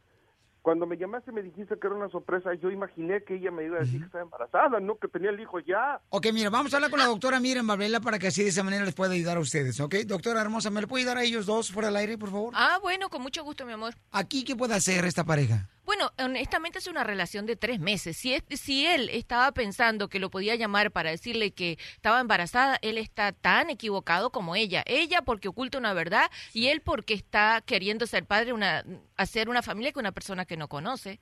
cuando me llamaste me dijiste que era una sorpresa, yo imaginé que ella me iba a decir que estaba embarazada, no que tenía el hijo ya. Ok, mira, vamos a hablar con la doctora Miren Babela para que así de esa manera les pueda ayudar a ustedes, ¿ok? Doctora hermosa, ¿me le puede ayudar a ellos dos fuera del aire, por favor? Ah, bueno, con mucho gusto, mi amor. Aquí, ¿qué puede hacer esta pareja? Bueno, honestamente es una relación de tres meses. Si, es, si él estaba pensando que lo podía llamar para decirle que estaba embarazada, él está tan equivocado como ella. Ella porque oculta una verdad y él porque está queriendo ser padre, una, hacer una familia con una persona que no conoce.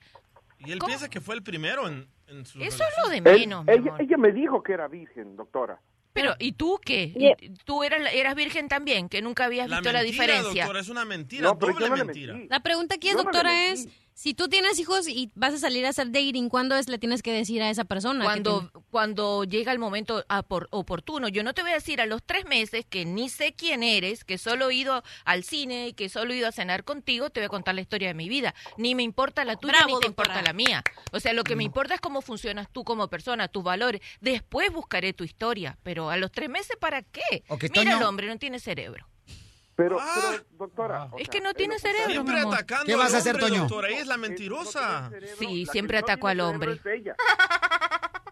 Y él ¿Cómo? piensa que fue el primero en, en su Eso es lo de Él- menos, mi ella, amor. ella me dijo que era virgen, doctora. Pero, ¿y tú qué? ¿Y ¿Tú eras, eras virgen también? Que nunca habías La visto la diferencia. doctora, es una mentira, No, doble yo no le mentira. mentí. La pregunta aquí, Yo doctora, es, si tú tienes hijos y vas a salir a hacer dating, ¿cuándo es le tienes que decir a esa persona? cuando, tiene- cuando llega el momento apor- oportuno. Yo no te voy a decir a los tres meses que ni sé quién eres, que solo he ido al cine y que solo he ido a cenar contigo, te voy a contar la historia de mi vida. Ni me importa la tuya, Bravo, ni te doctora. importa la mía. O sea, lo que me importa es cómo funcionas tú como persona, tus valores. Después buscaré tu historia, pero a los tres meses, ¿para qué? Ok, Mira el hombre, no tiene cerebro. Pero, Ah. pero doctora. o Es que no tiene cerebro, Siempre mi amor. atacando ¿Qué vas al a hacer, hombre, Toño? doctora. Ella es la mentirosa. Sí, la siempre que no atacó al tiene hombre. cerebro es ella.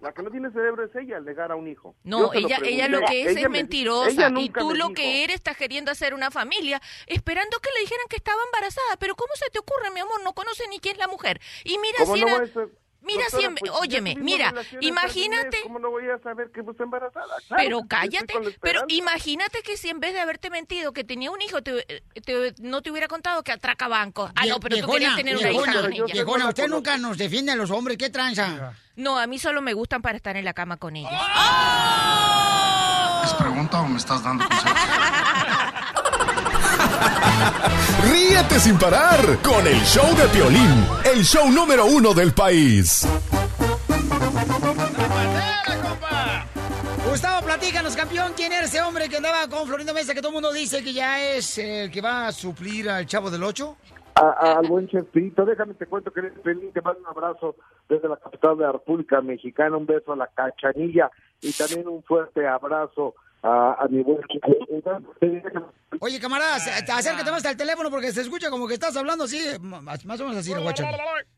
La que no tiene cerebro es ella al negar a un hijo. No, ella, pregunté. ella lo que es Ella es me- mentirosa y tú lo dijo. que eres estás queriendo hacer una familia esperando que le dijeran que estaba embarazada. Pero ¿cómo se te ocurre, mi amor? No conoce ni quién es la mujer. Y mira ¿Cómo si no era... Mira doctora, si... en- pues, Óyeme, mira, imagínate... mes, ¿Cómo no voy a saber que está embarazada? Claro, Pero estoy cállate, pero imagínate que si en vez de haberte mentido que tenía un hijo, te, te- no te hubiera contado que atraca bancos. Ah, no, pero tú querías tener una hija viejona, con ella. viejona, usted nunca nos defiende a los hombres, ¿qué tranza? No, a mí solo me gustan para estar en la cama con ella. ¿Es pregunta o me estás dando consejos? [LAUGHS] Ríete sin parar con el show de Piolín, el show número uno del país. Gustavo, platícanos, campeón, ¿quién era ese hombre que andaba con Florinda Mesa que todo el mundo dice que ya es eh, el que va a suplir al Chavo del Ocho? Al buen Chespirito, déjame te cuento que eres feliz, te mando un abrazo desde la capital de la República Mexicana, un beso a la cachanilla y también un fuerte abrazo a, a mi buen Oye, camarada, ac- acércate más al teléfono porque se escucha como que estás hablando así, más, más o menos así, guacha.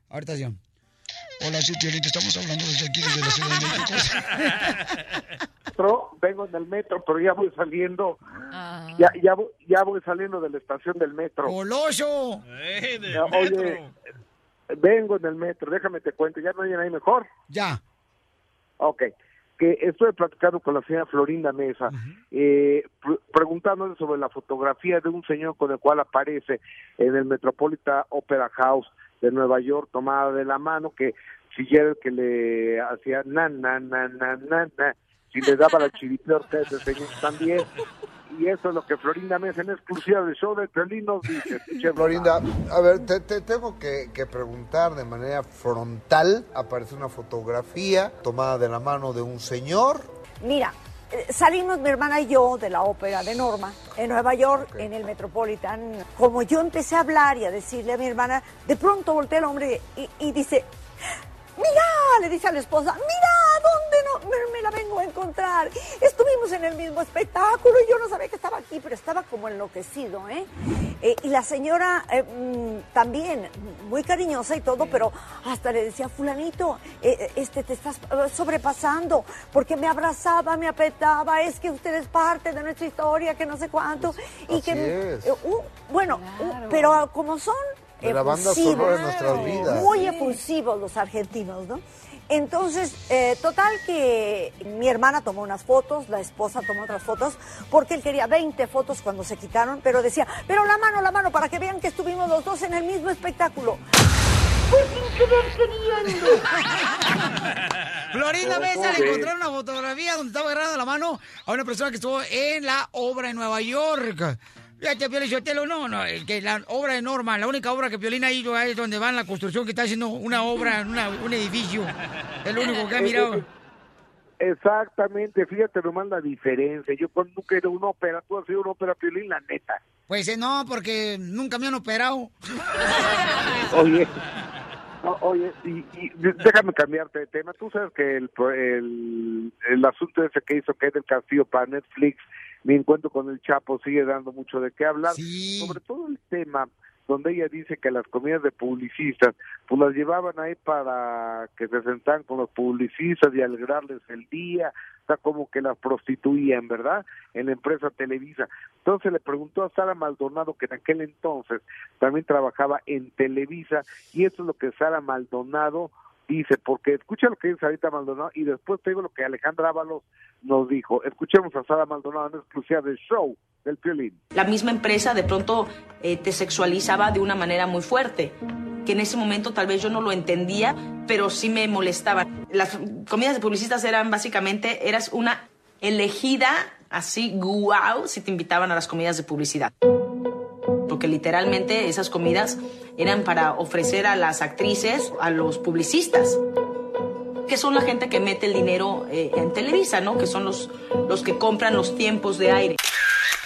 Ahorita sí. Hola, sí, estamos hablando desde aquí, desde la Ciudad de México. metro, vengo en el metro, pero ya voy saliendo, ya, ya, voy, ya voy saliendo de la estación del metro. ¡Goloso! Ya, Oye, vengo en el metro, déjame te cuento, ¿ya no hay ahí mejor? Ya. Ok, que estuve platicando con la señora Florinda Mesa, eh, pre- preguntándole sobre la fotografía de un señor con el cual aparece en el Metropolitan Opera House de Nueva York, tomada de la mano, que si era el que le hacía na, na, na, na, na, na, si le daba la chiripiorca a ese señor también. Y eso es lo que Florinda Mesa en exclusiva del show de Piolín nos dice. [LAUGHS] Florinda, a ver, te, te tengo que, que preguntar de manera frontal. Aparece una fotografía tomada de la mano de un señor. Mira, eh, salimos mi hermana y yo de la ópera de Norma en Nueva York, en el Metropolitan. Como yo empecé a hablar y a decirle a mi hermana, de pronto voltea el hombre y, y dice, mira, le dice a la esposa, mira, ¿dónde no me, me la vengo a encontrar? Estuvimos en el mismo espectáculo y yo no sabía que estaba aquí, pero estaba como enloquecido, ¿eh? Eh, y la señora eh, mm, también, muy cariñosa y todo, pero hasta le decía, fulanito, eh, eh, este, te estás sobrepasando, porque me abrazaba, me apretaba, es que usted es parte de nuestra historia, que no sé cuánto. Y Así que, es. eh, bueno, un- pero como son De la banda efusivos, sonora de nuestras vidas. Muy efusivos los argentinos, ¿no? Entonces, eh, total que mi hermana tomó unas fotos, la esposa tomó otras fotos, porque él quería 20 fotos cuando se quitaron, pero decía, pero la mano, la mano, para que vean que estuvimos los dos en el mismo espectáculo. Pues sin querer queriendo. [LAUGHS] Florinda Mesa le encontraron una fotografía donde estaba agarrando la mano a una persona que estuvo en la obra en Nueva York. Fíjate, Piolín Sotelo, no, no, que la obra de Norma, la única obra que Piolín ha ido es donde va en la construcción que está haciendo una obra, una- un edificio. Es lo único que ha mirado. Exactamente, fíjate nomás la diferencia. Yo cuando nunca he ido a una ópera, tú has ido a una ópera, Piolín, la neta. Pues eh, no, porque nunca me han operado. [LAUGHS] Oye, oye, y, y déjame cambiarte de tema. Tú sabes que el, el, el asunto ese que hizo que del Castillo para Netflix, mi encuentro con el Chapo sigue dando mucho de qué hablar. Sobre todo el tema donde ella dice que las comidas de publicistas, pues las llevaban ahí para que se sentaran con los publicistas y alegrarles el día, o sea, como que las prostituían, ¿verdad? En la empresa Televisa. Entonces le preguntó a Sara Maldonado, que en aquel entonces también trabajaba en Televisa, y eso es lo que Sara Maldonado dice, porque escucha lo que dice ahorita Maldonado y después te digo lo que Alejandra Ábalos nos dijo. Escuchemos a Sara Maldonado en exclusiva del show del Piolín. La misma empresa de pronto eh, te sexualizaba de una manera muy fuerte, que en ese momento tal vez yo no lo entendía, pero sí me molestaba. Las comidas de publicistas eran básicamente, eras una elegida así, guau, si te invitaban a las comidas de publicidad. Porque literalmente esas comidas eran para ofrecer a las actrices, a los publicistas que son la gente que mete el dinero eh, en Televisa, ¿no? Que son los, los que compran los tiempos de aire.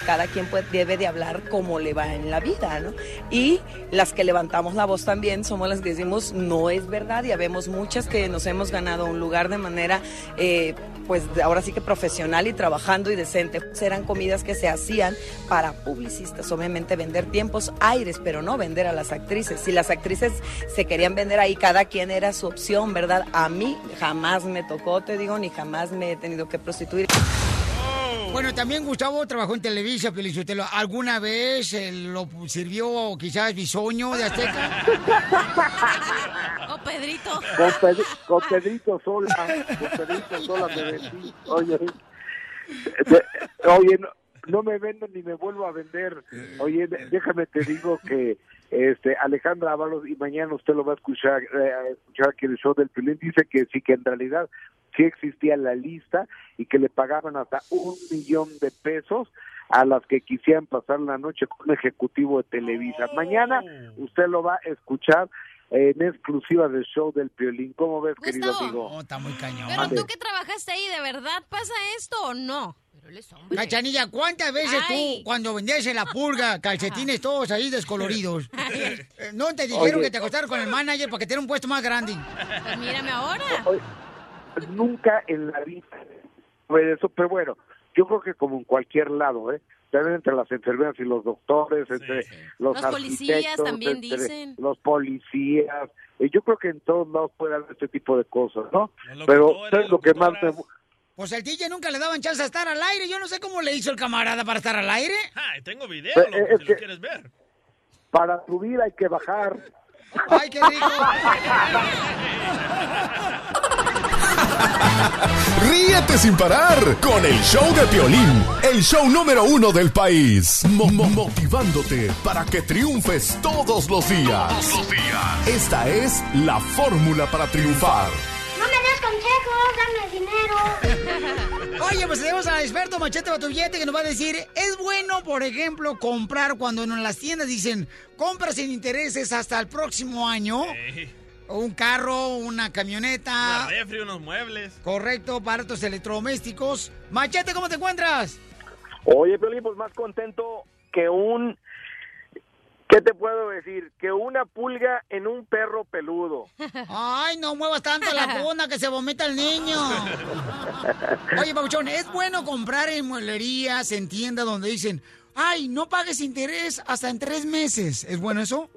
Cada quien pues, debe de hablar como le va en la vida, ¿no? Y las que levantamos la voz también somos las que decimos no es verdad y habemos muchas que nos hemos ganado un lugar de manera, eh, pues ahora sí que profesional y trabajando y decente. Eran comidas que se hacían para publicistas, obviamente vender tiempos aires, pero no vender a las actrices. Si las actrices se querían vender ahí, cada quien era su opción, ¿verdad? A mí jamás me tocó, te digo, ni jamás me he tenido que prostituir. Bueno, también Gustavo trabajó en Televisa, Felicitelo. ¿Alguna vez eh, lo sirvió quizás Bisoño de Azteca? [LAUGHS] O Pedrito. Con, Pedri- con Pedrito Sola, con Pedrito Sola me vendí. Oye, de- oye, no, no me vendo ni me vuelvo a vender. Oye, déjame te digo que este Alejandra Ábalos, y mañana usted lo va a escuchar, eh, escuchar aquí en el show del Pilín, dice que sí, que en realidad sí existía la lista y que le pagaban hasta un millón de pesos a las que quisieran pasar la noche con un ejecutivo de Televisa. Mañana usted lo va a escuchar en exclusiva del show del Piolín. ¿Cómo ves, querido amigo? está muy cañón. Pero tú que trabajaste ahí, ¿de verdad pasa esto o no? Cachanilla, ¿cuántas veces Ay. tú, cuando vendías en la purga, [LAUGHS] calcetines todos ahí descoloridos, [LAUGHS] eh, no te dijeron Oye. que te acostaron con el manager para que te diera un puesto más grande? Pues mírame ahora. Nunca en la vida eso, pero bueno, yo creo que como en cualquier lado, ¿eh? También entre las enfermeras y los doctores, entre los, Los policías arquitectos, también entre dicen. Los policías, eh, yo creo que en todos lados puede haber este tipo de cosas, ¿no? Pero ¿sabes lo que más me... Pues al DJ nunca le daban chance a estar al aire. Yo no sé cómo le hizo el camarada para estar al aire. Ay, tengo video, Eh, loco, eh, si es lo quieres ver. Para subir hay que bajar. ¡Ay, qué rico! [LAUGHS] [LAUGHS] Ríete sin parar con el show de Piolín, el show número uno del país. Mo- mo- motivándote para que triunfes todos los días. Todos los días. Esta es la fórmula para triunfar. No me des consejos, dame dinero. [LAUGHS] Oye, pues tenemos al experto Machete Batubillete que nos va a decir, ¿es bueno, por ejemplo, comprar cuando en las tiendas dicen, compra sin intereses hasta el próximo año? Un carro, una camioneta. Una refri, unos muebles. Correcto, aparatos electrodomésticos. Machete, ¿cómo te encuentras? Oye, Piolín, pues más contento que un... ¿Qué te puedo decir? Que una pulga en un perro peludo. [LAUGHS] Ay, no muevas tanto la [LAUGHS] cuna que se vomita el niño. [LAUGHS] Oye, Pabuchón, ¿es bueno comprar en mueblerías, en tiendas donde dicen, ay, no pagues interés hasta en tres meses? ¿Es bueno eso?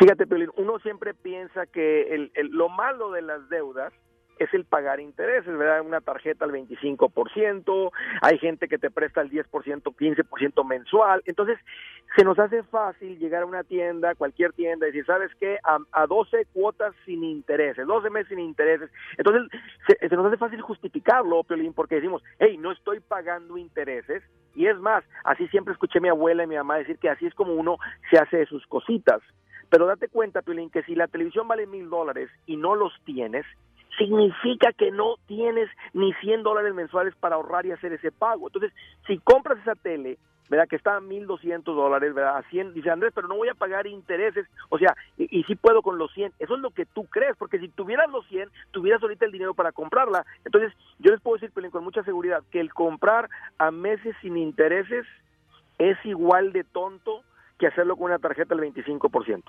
Fíjate, Piolín, uno siempre piensa que el, el- lo malo de las deudas es el pagar intereses, ¿verdad? Una tarjeta al 25%, hay gente que te presta el 10%, 15% mensual. Entonces, se nos hace fácil llegar a una tienda, cualquier tienda, y decir, ¿sabes qué? A, a 12 cuotas sin intereses, 12 meses sin intereses. Entonces, se, se nos hace fácil justificarlo, Piolín, porque decimos, hey, no estoy pagando intereses. Y es más, así siempre escuché a mi abuela y mi mamá decir que así es como uno se hace de sus cositas. Pero date cuenta, Piolín, que si la televisión vale mil dólares y no los tienes, significa que no tienes ni 100 dólares mensuales para ahorrar y hacer ese pago. Entonces, si compras esa tele ¿verdad? Que está a 1.200 dólares, ¿verdad? A 100, dice Andrés, pero no voy a pagar intereses, o sea, y, y sí puedo con los 100. Eso es lo que tú crees, porque si tuvieras los 100, tuvieras ahorita el dinero para comprarla. Entonces, yo les puedo decir, Pelín, con mucha seguridad, que el comprar a meses sin intereses es igual de tonto que hacerlo con una tarjeta al 25%.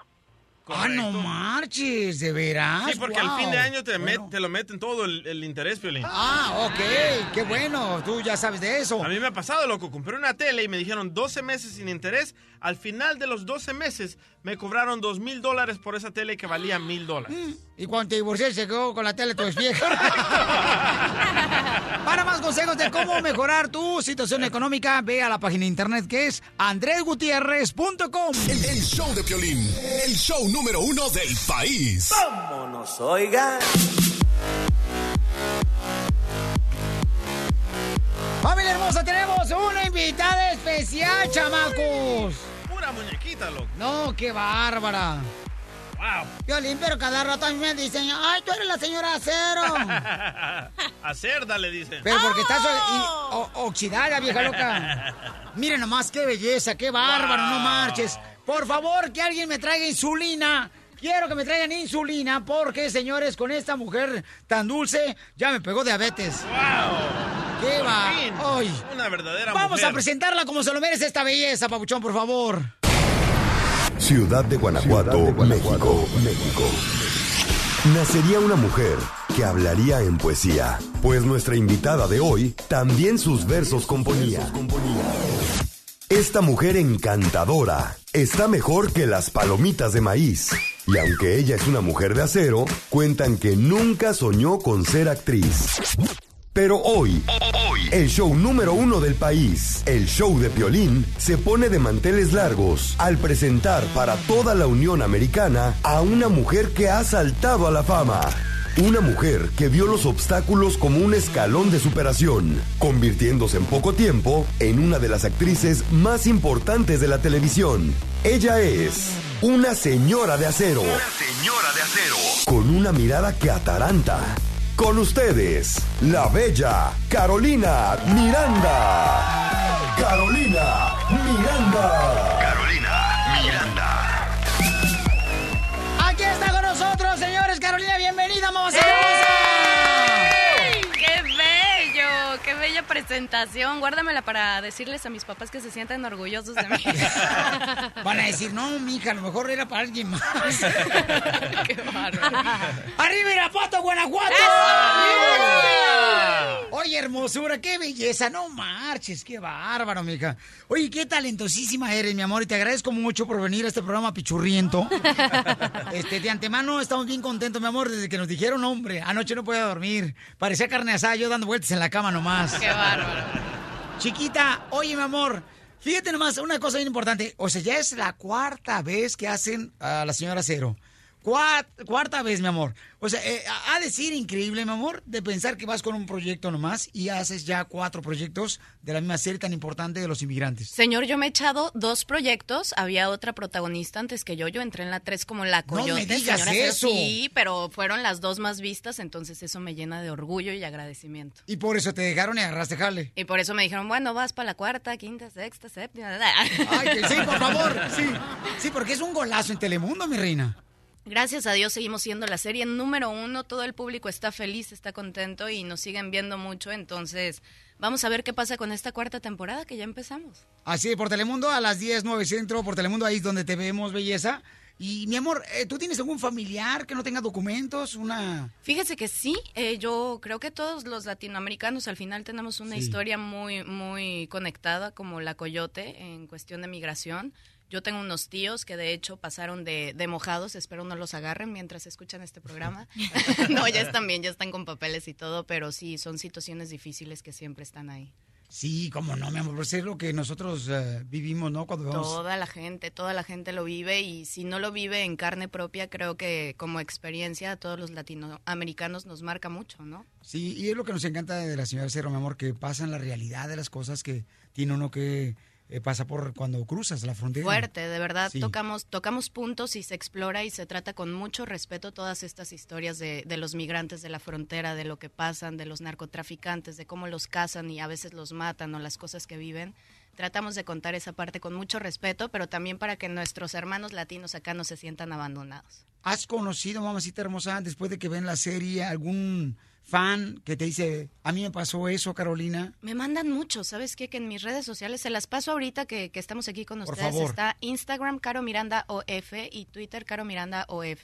Ah, no marches, de veras. Sí, porque al fin de año te, met- te lo meten todo el, el interés, Piolín. Ah, ok, qué bueno, tú ya sabes de eso. A mí me ha pasado, loco. Compré una tele y me dijeron 12 meses sin interés. Al final de los 12 meses me cobraron 2 mil dólares por esa tele que valía mil dólares. Y cuando te divorcié se quedó con la tele tu vieja. [LAUGHS] Para más consejos de cómo mejorar tu situación económica, ve a la página de internet que es andresgutierrez.com. El, el show de Piolín, el show número uno del país. Vámonos, oigan. Familia hermosa, tenemos una invitada especial, chamacos. Pura muñequita, loco. No, qué bárbara. Wow. Violín, pero cada rato a mí me dicen, ay, tú eres la señora Acero. [LAUGHS] A cerda le dicen. Pero porque estás o- o- oxidada, vieja loca. [LAUGHS] Miren nomás qué belleza, qué bárbaro, no marches. Por favor, que alguien me traiga insulina. Quiero que me traigan insulina porque, señores, con esta mujer tan dulce, ya me pegó diabetes. ¡Qué Por va! fin, ¡Ay! Una verdadera Vamos mujer. a presentarla como se lo merece esta belleza, papuchón, por favor. Ciudad de Guanajuato, México, México. Nacería una mujer que hablaría en poesía, pues nuestra invitada de hoy también sus versos componía. Esta mujer encantadora está mejor que las palomitas de maíz. Y aunque ella es una mujer de acero, cuentan que nunca soñó con ser actriz. Pero hoy, el show número uno del país, el show de Piolín, se pone de manteles largos al presentar para toda la Unión Americana a una mujer que ha saltado a la fama. Una mujer que vio los obstáculos como un escalón de superación, convirtiéndose en poco tiempo en una de las actrices más importantes de la televisión. Ella es una señora de acero. Señora de acero. Con una mirada que ataranta. Con ustedes, la bella Carolina Miranda. Carolina Miranda. Carolina Miranda. Aquí está con nosotros, señores. Carolina, bienvenida, mamá ¡Ey! ¡Qué presentación! Guárdamela para decirles a mis papás que se sientan orgullosos de mí. [LAUGHS] Van a decir, no, mija, a lo mejor era para alguien más. [LAUGHS] ¡Qué bárbaro! ¡Arriba Irapuato, Guanajuato! Oye, hermosura, qué belleza, no marches, qué bárbaro, mija. Oye, qué talentosísima eres, mi amor, y te agradezco mucho por venir a este programa pichurriento. [LAUGHS] Este, de antemano estamos bien contentos, mi amor, desde que nos dijeron, hombre, anoche no podía dormir. Parecía carne asada, yo dando vueltas en la cama nomás. ¡Qué Chiquita, oye, mi amor, fíjate nomás, una cosa bien importante. O sea, ya es la cuarta vez que hacen a la señora Cero. Cuarta vez, mi amor. O sea, eh, ha de ser increíble, mi amor, de pensar que vas con un proyecto nomás y haces ya cuatro proyectos de la misma serie tan importante de los inmigrantes. Señor, yo me he echado dos proyectos. Había otra protagonista antes que yo. Yo entré en la 3 como la No me coyote. digas señora eso. Sí, pero fueron las dos más vistas, entonces eso me llena de orgullo y agradecimiento. Y por eso te dejaron y agarraste jale. Y por eso me dijeron, bueno, vas para la cuarta, quinta, sexta, séptima. [LAUGHS] Ay, que sí, por favor. Sí, sí, porque es un golazo en Telemundo, mi reina. Gracias a Dios seguimos siendo la serie número uno. Todo el público está feliz, está contento y nos siguen viendo mucho. Entonces, vamos a ver qué pasa con esta cuarta temporada que ya empezamos. Así, por Telemundo a las 10, 9 centro, por Telemundo, ahí es donde te vemos, belleza. Y mi amor, eh, ¿tú tienes algún familiar que no tenga documentos? Una... Fíjese que sí, eh, yo creo que todos los latinoamericanos al final tenemos una Sí. historia muy, muy conectada como la Coyote en cuestión de migración. Yo tengo unos tíos que de hecho pasaron de, de mojados, espero no los agarren mientras escuchan este programa. [LAUGHS] [LAUGHS] no, ya están bien, ya están con papeles y todo, pero sí, son situaciones difíciles que siempre están ahí. Sí, cómo no, mi amor, pues es lo que nosotros eh, vivimos, ¿no? Cuando vamos... Toda la gente, toda la gente lo vive y si no lo vive en carne propia, creo que como experiencia a todos los latinoamericanos nos marca mucho, ¿no? Sí, y es lo que nos encanta de la señora Cero, mi amor, que pasan la realidad de las cosas que tiene uno que eh, pasa por cuando cruzas la frontera. Fuerte, de verdad, Sí. tocamos, tocamos puntos y se explora y se trata con mucho respeto todas estas historias de, de los migrantes de la frontera, de lo que pasan, de los narcotraficantes, de cómo los cazan y a veces los matan o las cosas que viven. tratamos de contar esa parte con mucho respeto, pero también para que nuestros hermanos latinos acá no se sientan abandonados. ¿Has conocido, mamacita hermosa, después de que ven la serie, algún fan que te dice, a mí me pasó eso, Carolina? Me mandan mucho, ¿sabes qué? Que en mis redes sociales, se las paso ahorita que, que estamos aquí con Por ustedes. favor. Está Instagram Caro Miranda OF y Twitter Caro Miranda OF.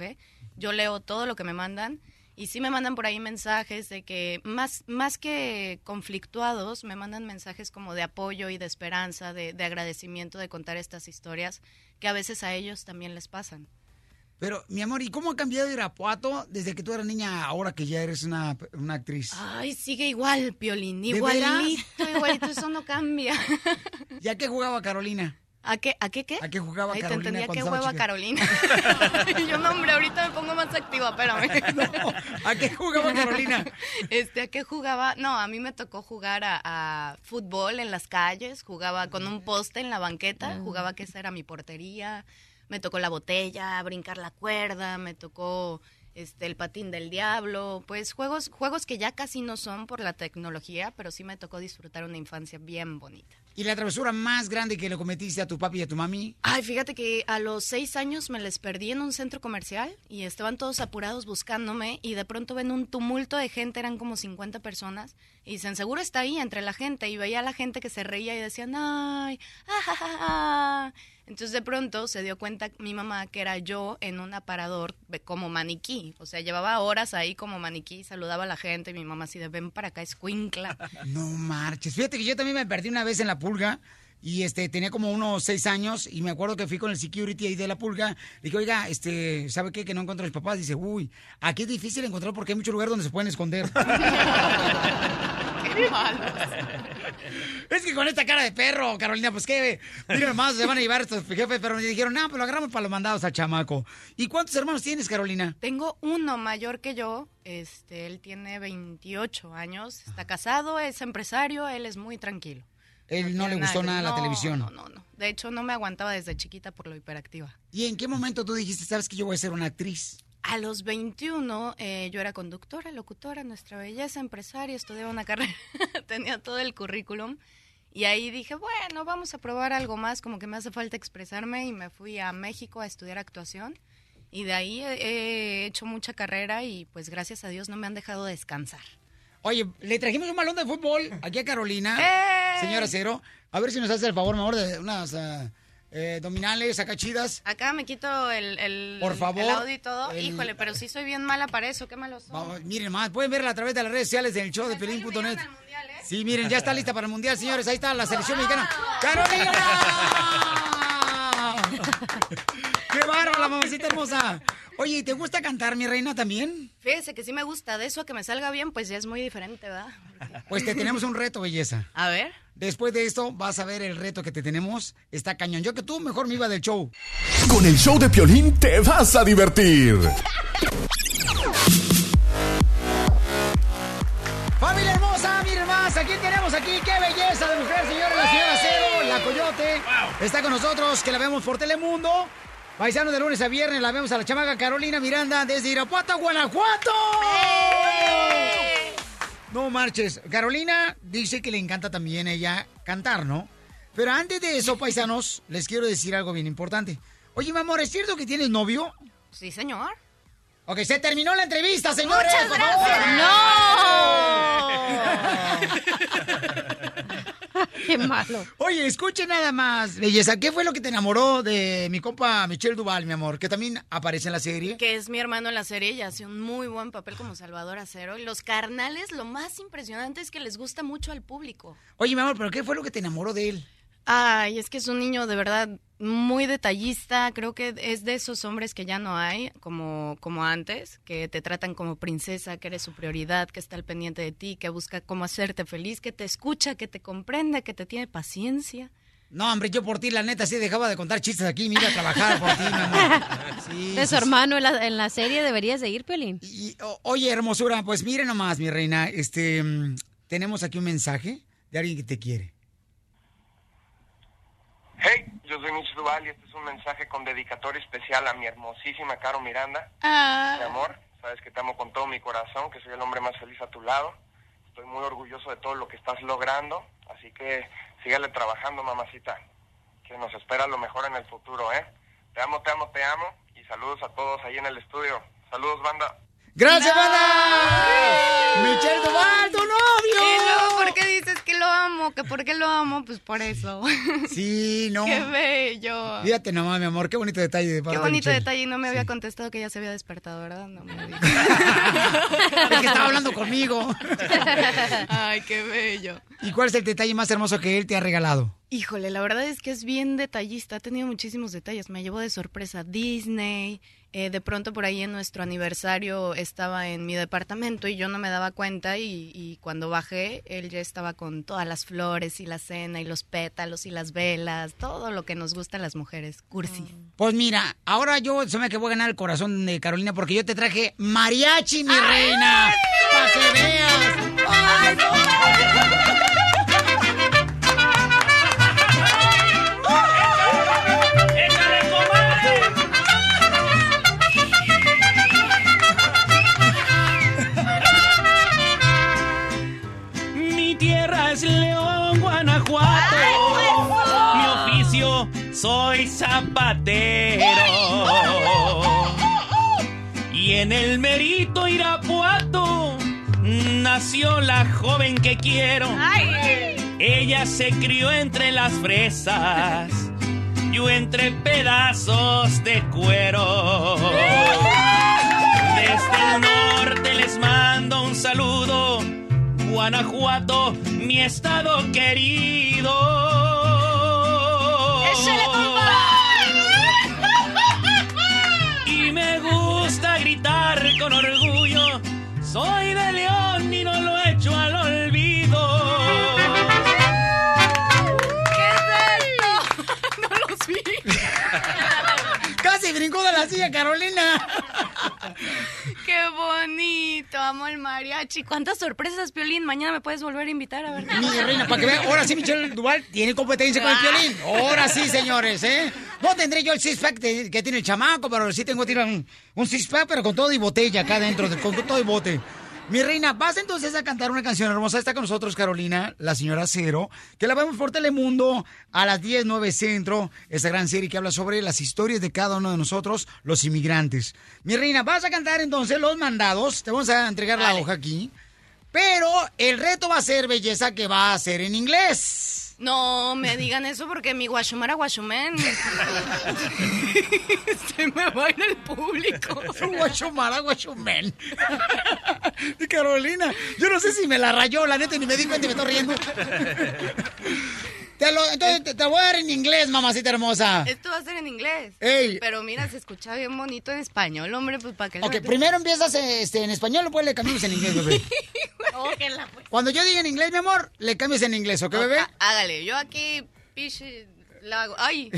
Yo leo todo lo que me mandan y sí me mandan por ahí mensajes de que más, más que conflictuados, me mandan mensajes como de apoyo y de esperanza, de, de agradecimiento de contar estas historias que a veces a ellos también les pasan. Pero, mi amor, ¿y cómo ha cambiado Irapuato desde que tú eras niña ahora que ya eres una, una actriz? Ay, sigue igual, Piolín, ¿De igualito, igualito, eso no cambia. [LAUGHS] ¿Y a qué jugaba Carolina? ¿A qué, a qué qué? ¿A qué jugaba Ay, Carolina te entendía estaba hueva chica? Carolina. [LAUGHS] [LAUGHS] Yo no, hombre, ahorita me pongo más activa, espérame. ¿A qué jugaba Carolina? Este, ¿a qué jugaba? No, a mí me tocó jugar a, a fútbol en las calles, jugaba con un poste en la banqueta, jugaba que esa era mi portería, me tocó la botella, brincar la cuerda, me tocó este el patín del diablo, pues juegos juegos que ya casi no son por la tecnología, pero sí me tocó disfrutar una infancia bien bonita. ¿Y la travesura más grande que le cometiste a tu papi y a tu mami? Ay, fíjate que a los seis años me les perdí en un centro comercial y estaban todos apurados buscándome y de pronto ven un tumulto de gente, eran como 50 personas y dicen, seguro está ahí entre la gente y veía a la gente que se reía y decían, ay, ah, ja, ja, ja". Entonces de pronto se dio cuenta mi mamá que era yo en un aparador como maniquí, o sea, llevaba horas ahí como maniquí, saludaba a la gente y mi mamá así de, ven para acá, escuincla. [LAUGHS] No marches. Fíjate que yo también me perdí una vez en la pulga y este tenía como unos seis años y me acuerdo que fui con el security ahí de la pulga. Le dije, oiga, este, ¿sabe qué? Que no encuentro a mis papás. Dice, uy, aquí es difícil encontrar porque hay mucho lugar donde se pueden esconder. [LAUGHS] Qué malos. es que con esta cara de perro, Carolina, pues qué, mira nomás, se van a llevar estos jefes, pero me dijeron, no, pues lo agarramos para los mandados al chamaco. ¿Y cuántos hermanos tienes, Carolina? Tengo uno mayor que yo, este, él tiene 28 años, está casado, es empresario, él es muy tranquilo. Él no le gustó que- nada la televisión. No, no, no. De hecho, no me aguantaba desde chiquita por lo hiperactiva. ¿Y en qué momento tú dijiste, sabes que yo voy a ser una actriz? A los 21 eh, yo era conductora, locutora, nuestra belleza, empresaria, estudiaba una [LAUGHS] carrera, tenía todo el currículum. Y ahí dije, bueno, vamos a probar algo más, como que me hace falta expresarme y me fui a México a estudiar actuación. Y de ahí he, he hecho mucha carrera y pues gracias a Dios no me han dejado descansar. Oye, le trajimos un balón de fútbol aquí a Carolina, [LAUGHS] ¡Ey! señora Cero. A ver si nos hace el favor, mejor, de unas eh, dominales acá chidas. Acá me quito el, el, Por favor, el audio y todo. el- Híjole, pero sí soy bien mala para eso, qué malo soy. Vamos, miren más, pueden verla a través de las redes sociales del show de Pelín.net. Sí, miren, ya está lista para el mundial, [LAUGHS] señores. Ahí está la selección mexicana. ¡Carolina! [LAUGHS] ¡Qué bárbara, la mamacita hermosa! Oye, ¿y ¿te gusta cantar, mi reina, también? Fíjese que sí me gusta, de eso a que me salga bien, pues ya es muy diferente, ¿verdad? Pues te tenemos un reto, belleza. A ver. Después de esto, vas a ver el reto que te tenemos. Está cañón. Yo que tú, mejor me iba del show. Con el show de Piolín te vas a divertir. ¡Familia hermosa! Miren más, aquí tenemos aquí. ¡Qué belleza de mujer, señores! La señora Cero, la Coyote. Está con nosotros, que la vemos por Telemundo. Paisano de lunes a viernes, la vemos a la chamaca Carolina Miranda desde Irapuato, Guanajuato. No marches. Carolina dice que le encanta también ella cantar, ¿no? Pero antes de eso, paisanos, les quiero decir algo bien importante. Oye, mi amor, ¿es cierto que tienes novio? Sí, señor. Ok, se terminó la entrevista, señores. Muchas por favor. [LAUGHS] [LAUGHS] Qué malo. Oye, escuche nada más, belleza. ¿Qué fue lo que te enamoró de mi compa Michelle Duval, mi amor? Que también aparece en la serie. Que es mi hermano en la serie y hace un muy buen papel como Salvador Acero. Y los carnales, lo más impresionante es que les gusta mucho al público. Oye, mi amor, ¿pero qué fue lo que te enamoró de él? Ay, es que es un niño de verdad muy detallista. Creo que es de esos hombres que ya no hay, como, como antes, que te tratan como princesa, que eres su prioridad, que está al pendiente de ti, que busca cómo hacerte feliz, que te escucha, que te comprende, que te tiene paciencia. No, hombre, yo por ti, la neta, sí dejaba de contar chistes aquí, mira, a trabajar por ti, mi amor. [LAUGHS] Sí, De sí, su hermano en la, en la serie deberías de ir, Pelín. O- Oye, hermosura, pues mire nomás, mi reina, este, mm, tenemos aquí un mensaje de alguien que te quiere. Hey, yo soy Mitch Duval y este es un mensaje con dedicatoria especial a mi hermosísima Caro Miranda. Ah. Mi amor, sabes que te amo con todo mi corazón, que soy el hombre más feliz a tu lado. Estoy muy orgulloso de todo lo que estás logrando, así que sígale trabajando, mamacita, que nos espera lo mejor en el futuro, ¿eh? Te amo, te amo, te amo y saludos a todos ahí en el estudio. Saludos, banda. ¡Gracias, banda! ¡Michelle Duval, tu novio! ¿por qué dices lo amo? ¿Que por qué lo amo? Pues por eso. Sí, [LAUGHS] no. ¡Qué bello! Fíjate nomás, mi amor, qué bonito detalle de Qué bonito detalle y no me había contestado que ya se había despertado, ¿verdad? No me dijo. [LAUGHS] Es que estaba hablando conmigo. [LAUGHS] Ay, qué bello. ¿Y cuál es el detalle más hermoso que él te ha regalado? Híjole, la verdad es que es bien detallista, ha tenido muchísimos detalles, me llevó de sorpresa Disney, eh, de pronto por ahí en nuestro aniversario estaba en mi departamento y yo no me daba cuenta y, y cuando bajé él ya estaba con todas las flores y la cena y los pétalos y las velas, todo lo que nos gusta a las mujeres, cursi. Pues mira, ahora yo se me que voy a ganar el corazón de Carolina porque yo te traje mariachi, mi reina. Para que veas. ¡Ay, Mi soy zapatero. Y en el merito Irapuato nació la joven que quiero. Ella se crió entre las fresas, yo entre pedazos de cuero. Desde el norte les mando un saludo, Guanajuato, mi estado querido. Soy de León brincó de la silla, Carolina. [LAUGHS] Qué bonito, amo el mariachi. ¿Cuántas sorpresas, Piolín? Mañana me puedes volver a invitar a ver. Mi reina, para que vean, ahora sí Michelle Duval tiene competencia con el violín. Ahora sí, señores, ¿eh? No tendré yo el six-pack que tiene el chamaco, pero sí tengo tira un, un six-pack, pero con todo y botella acá dentro, de- con todo y bote. Mi reina, vas entonces a cantar una canción hermosa. Está con nosotros Carolina, la señora Cero, que la vemos por Telemundo a las 10, 9 centro. Esta gran serie que habla sobre las historias de cada uno de nosotros, los inmigrantes. Mi reina, vas a cantar entonces Los Mandados. Te vamos a entregar la hoja aquí. Pero el reto va a ser, belleza, que va a ser en inglés. No me digan eso porque mi guachumara guachumen. [LAUGHS] Se me va a ir el público. Guachumara guachumen. De [LAUGHS] Carolina. Yo no sé si me la rayó, la neta, ni me di cuenta y me estoy riendo. Te lo- entonces te, te voy a dar en inglés, mamacita hermosa. Esto va a ser en inglés. Ey. Pero mira, se escucha bien bonito en español, hombre, pues para que Ok, primero empiezas este, en español, después le cambiamos en inglés, bebé. [LAUGHS] Cuando yo diga en inglés, mi amor, le cambias en inglés, ¿ok, bebé? Hágale, yo aquí, piche, la hago. ¡Ay!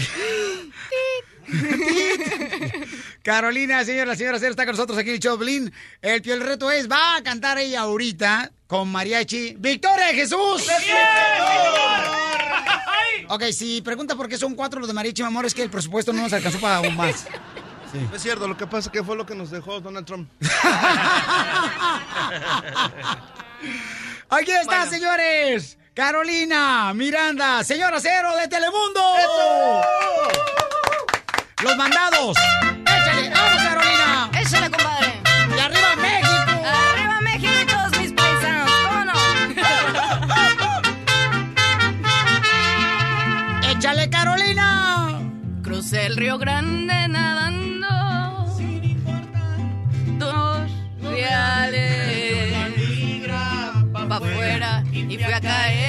[LAUGHS] Carolina, señora, la señora Cero está con nosotros aquí en el Choplin. El, el reto es, va a cantar ella ahorita con mariachi. ¡Victoria de Jesús! [LAUGHS] Ok, si pregunta por qué son cuatro los de mariachi, mi amor, es que el presupuesto no nos alcanzó para aún más. [LAUGHS] No es cierto, lo que pasa es que fue lo que nos dejó Donald Trump. Aquí está, señores. Carolina, Miranda, señora Cero de Telemundo. Los mandados. Échale, vamos, Carolina. Échale, compadre. Y arriba México. Arriba México, todos mis paisanos. ¿Cómo no? [LAUGHS] Échale, Carolina. Crucé el Río Grande nadando. Sin importar. Dos reales. Pa' afuera y fui a caer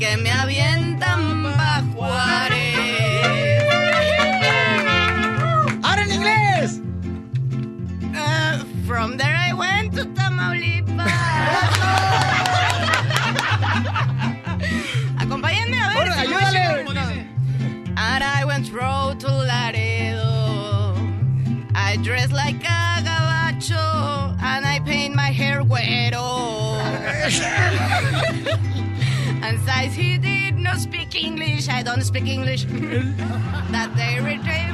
que me avientan pa' Juárez. ¡Ahora en inglés! Uh, from there I went to Tamaulipas. Acompáñenme a ver. Si ayúdale. And I went road to Laredo. I dress like a gabacho and I paint my hair güero. [LAUGHS] and he did not speak English, I don't speak English. [LAUGHS] that they me pague.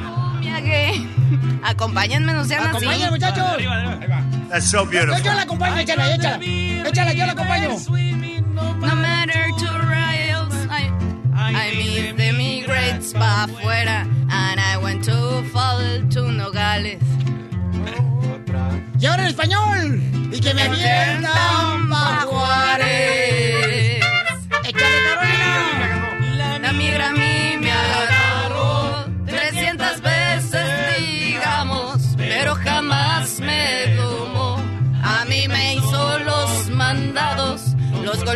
[LAUGHS] Acompáñenme, no sean así. Acompáñenme, muchachos. That's so Yo, beautiful. yo la acompaño, échala, échala. Échala, yo la acompaño. No matter two rails, I, I meet the immigrants pa' afuera. And I went to fall to Nogales. Y ahora en español. Y que me avientan pa' Juárez.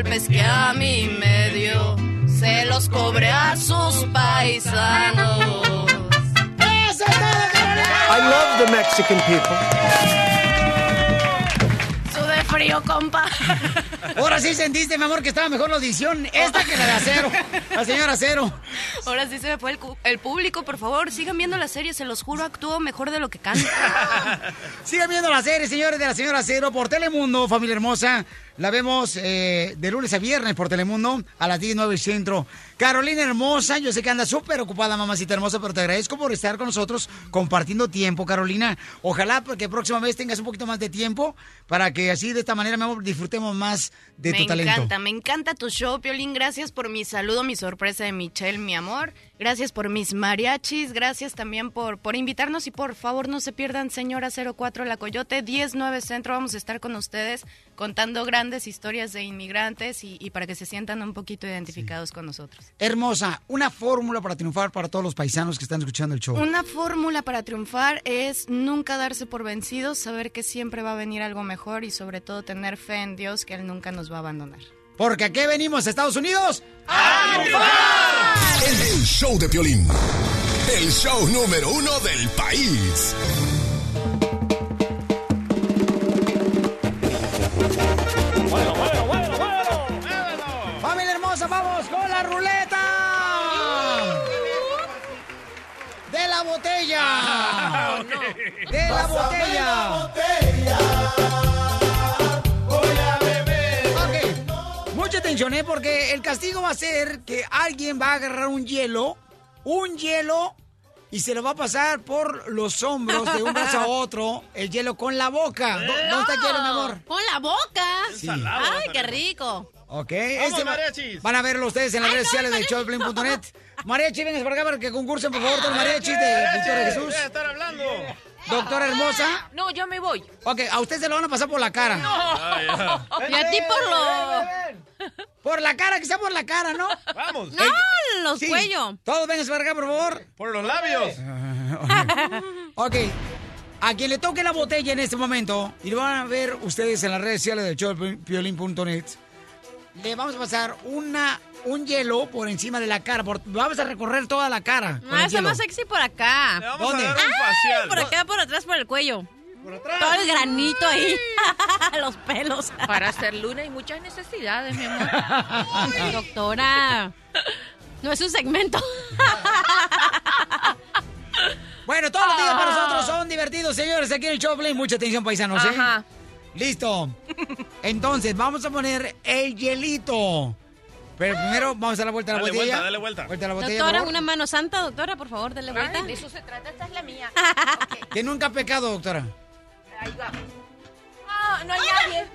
Golpes que a mí me dio, se los cobré a sus paisanos. I love the Mexican people. Sube frío, compa. Ahora sí sentiste, mi amor, que estaba mejor la audición esta que la de acero. La señora acero. [LAUGHS] Ahora sí se me fue el, público, por favor, sigan viendo la serie, se los juro, actúo mejor de lo que canto. [LAUGHS] Sigan viendo la serie, señores, de la señora Acero por Telemundo, familia hermosa. La vemos eh, de lunes a viernes por Telemundo a las 19 centro. Carolina hermosa, yo sé que anda súper ocupada, mamacita hermosa, pero te agradezco por estar con nosotros compartiendo tiempo, Carolina. Ojalá que próxima vez tengas un poquito más de tiempo para que así de esta manera, mi amor, disfrutemos más de me tu talento. encanta, me encanta tu show, Piolín. Gracias por mi saludo, mi sorpresa de Michelle, mi amor. Gracias por mis mariachis. Gracias también por, por invitarnos y por favor no se pierdan, señora 04 La Coyote, 109 Centro. Vamos a estar con ustedes contando grandes historias de inmigrantes y, y para que se sientan un poquito identificados con nosotros. Hermosa, una fórmula para triunfar para todos los paisanos que están escuchando el show. Una fórmula para triunfar es nunca darse por vencidos, saber que siempre va a venir algo mejor y sobre todo tener fe en Dios que Él nunca nos va a abandonar. Porque aquí venimos a Estados Unidos. El, el show de Piolín. El show número uno del país. ¡Familia hermosa, vamos con la ruleta! ¡De la botella! ¡De la botella! Ok, mucha atención, ¿eh? Porque el castigo va a ser que alguien va a agarrar un hielo, un hielo, y se lo va a pasar por los hombros de un brazo a [LAUGHS] otro, el hielo con la boca. ¿Dó- ¿Dónde está el hielo, mi amor? Con la boca. Sí. Ay, qué rico. Ok, ese va- mariachis. van a verlo ustedes en las Ay, redes no, sociales de showplane.net. [LAUGHS] Mariachi, vengas por acá para que concursen, por favor, los mariachis de Victoria Jesús. Estar hablando. Doctora hermosa. No, yo me voy. Ok, a usted se lo van a pasar por la cara. Ya. [LAUGHS] Y a ti por lo... Por la cara, que sea por la cara, ¿no? Vamos. No, los Sí. cuellos. Todos vengan para acá, por favor. Por los labios. [LAUGHS] Ok. A quien le toque la botella en este momento, y lo van a ver ustedes en las redes sociales de showpiolín.net, le vamos a pasar una, un hielo por encima de la cara. por- vamos a recorrer toda la cara. el está más sexy por acá. Le vamos ¿Dónde? a dar un Ay, facial. por acá, por atrás, por el cuello. Por atrás. Todo el granito ahí. [LAUGHS] Los pelos. Para hacer luna hay muchas necesidades, mi amor. Doctora. No es un segmento. Bueno, todos los días para nosotros son divertidos, señores. Aquí en el Choplin, mucha atención, paisanos, ¿eh? Ajá. Listo. Entonces, vamos a poner el hielito. Pero primero vamos a dar la vuelta a la Dale botella. vuelta, dale vuelta. Vuelta a la botella. Doctora, una mano santa, doctora, por favor, dele vuelta. Ay, de eso se trata, esta es la mía. [LAUGHS] Que nunca ha pecado, doctora. Ahí va. Ah, no hay nadie.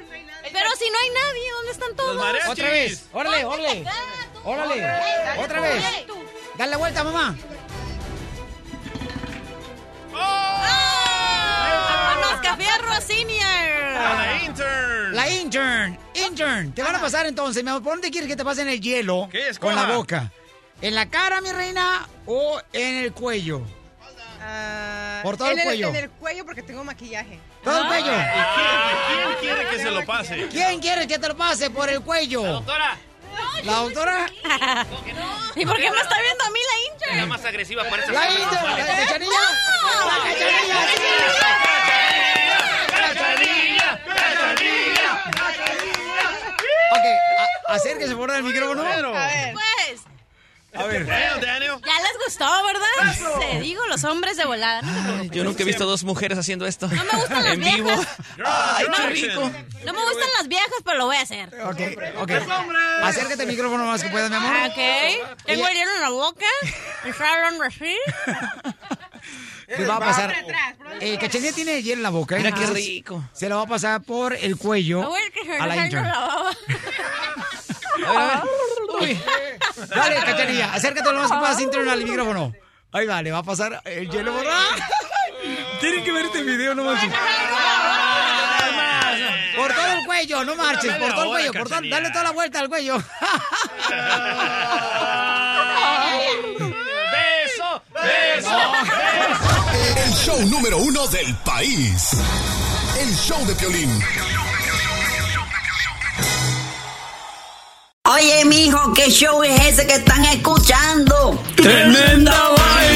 Pero si no hay nadie, ¿dónde están todos? Otra vez. Órale, órale. Órale. Otra vez. Dale la vuelta, mamá. ¡Vámonos, Café Rosinier! Intern. Intern. Te van a pasar entonces, mi amor. ¿Por dónde quieres que te pasen el hielo? ¿Qué es? Con la boca. ¿En la cara, mi reina, o en el cuello? Ah, Por todo el cuello. En el cuello porque tengo maquillaje. ¿Todo el cuello? ¿Y quién, quién quiere que se lo pase? ¿Quién quiere que te lo pase por el cuello? Doctora, ¿La doctora? ¿Y por qué me está viendo a mí la es la intern? más agresiva para esas ¿La intern? ¿La cachanilla? ¡La cachanilla! ¡Cachanilla! ¡Cachanilla! Ok, a- acérquese por el micrófono. A ver. Pues, A ver. Ya les gustó, ¿verdad? Te digo, los hombres de volada. No. Yo nunca he visto dos mujeres haciendo esto. No me gustan las En vivo. viejas. Ay, qué No, rico. No me gustan las viejas, pero lo voy a hacer. Ok, ok. Acércate al micrófono más que puedas, mi amor. Ok. Tengo el hielo en la boca. Hablando así. [LAUGHS] le va a pasar. Eh, Cachanilla tiene hielo en la boca. ¿eh? Mira qué rico. Se la va a pasar por el cuello A ver, que a la intern. [LAUGHS] Dale, Cachanilla, acércate lo más que puedas intern al micrófono. Ahí va, le va a pasar el hielo por... Tienen que ver este video, no manches. Por todo el cuello, no marches, por todo el cuello, por todo- dale toda la vuelta al cuello. [LAUGHS] ¡Beso! ¡Beso! El show número uno del país. El show de Piolín. Oye, mijo, ¿qué show es ese que están escuchando? ¡Tremenda vaina!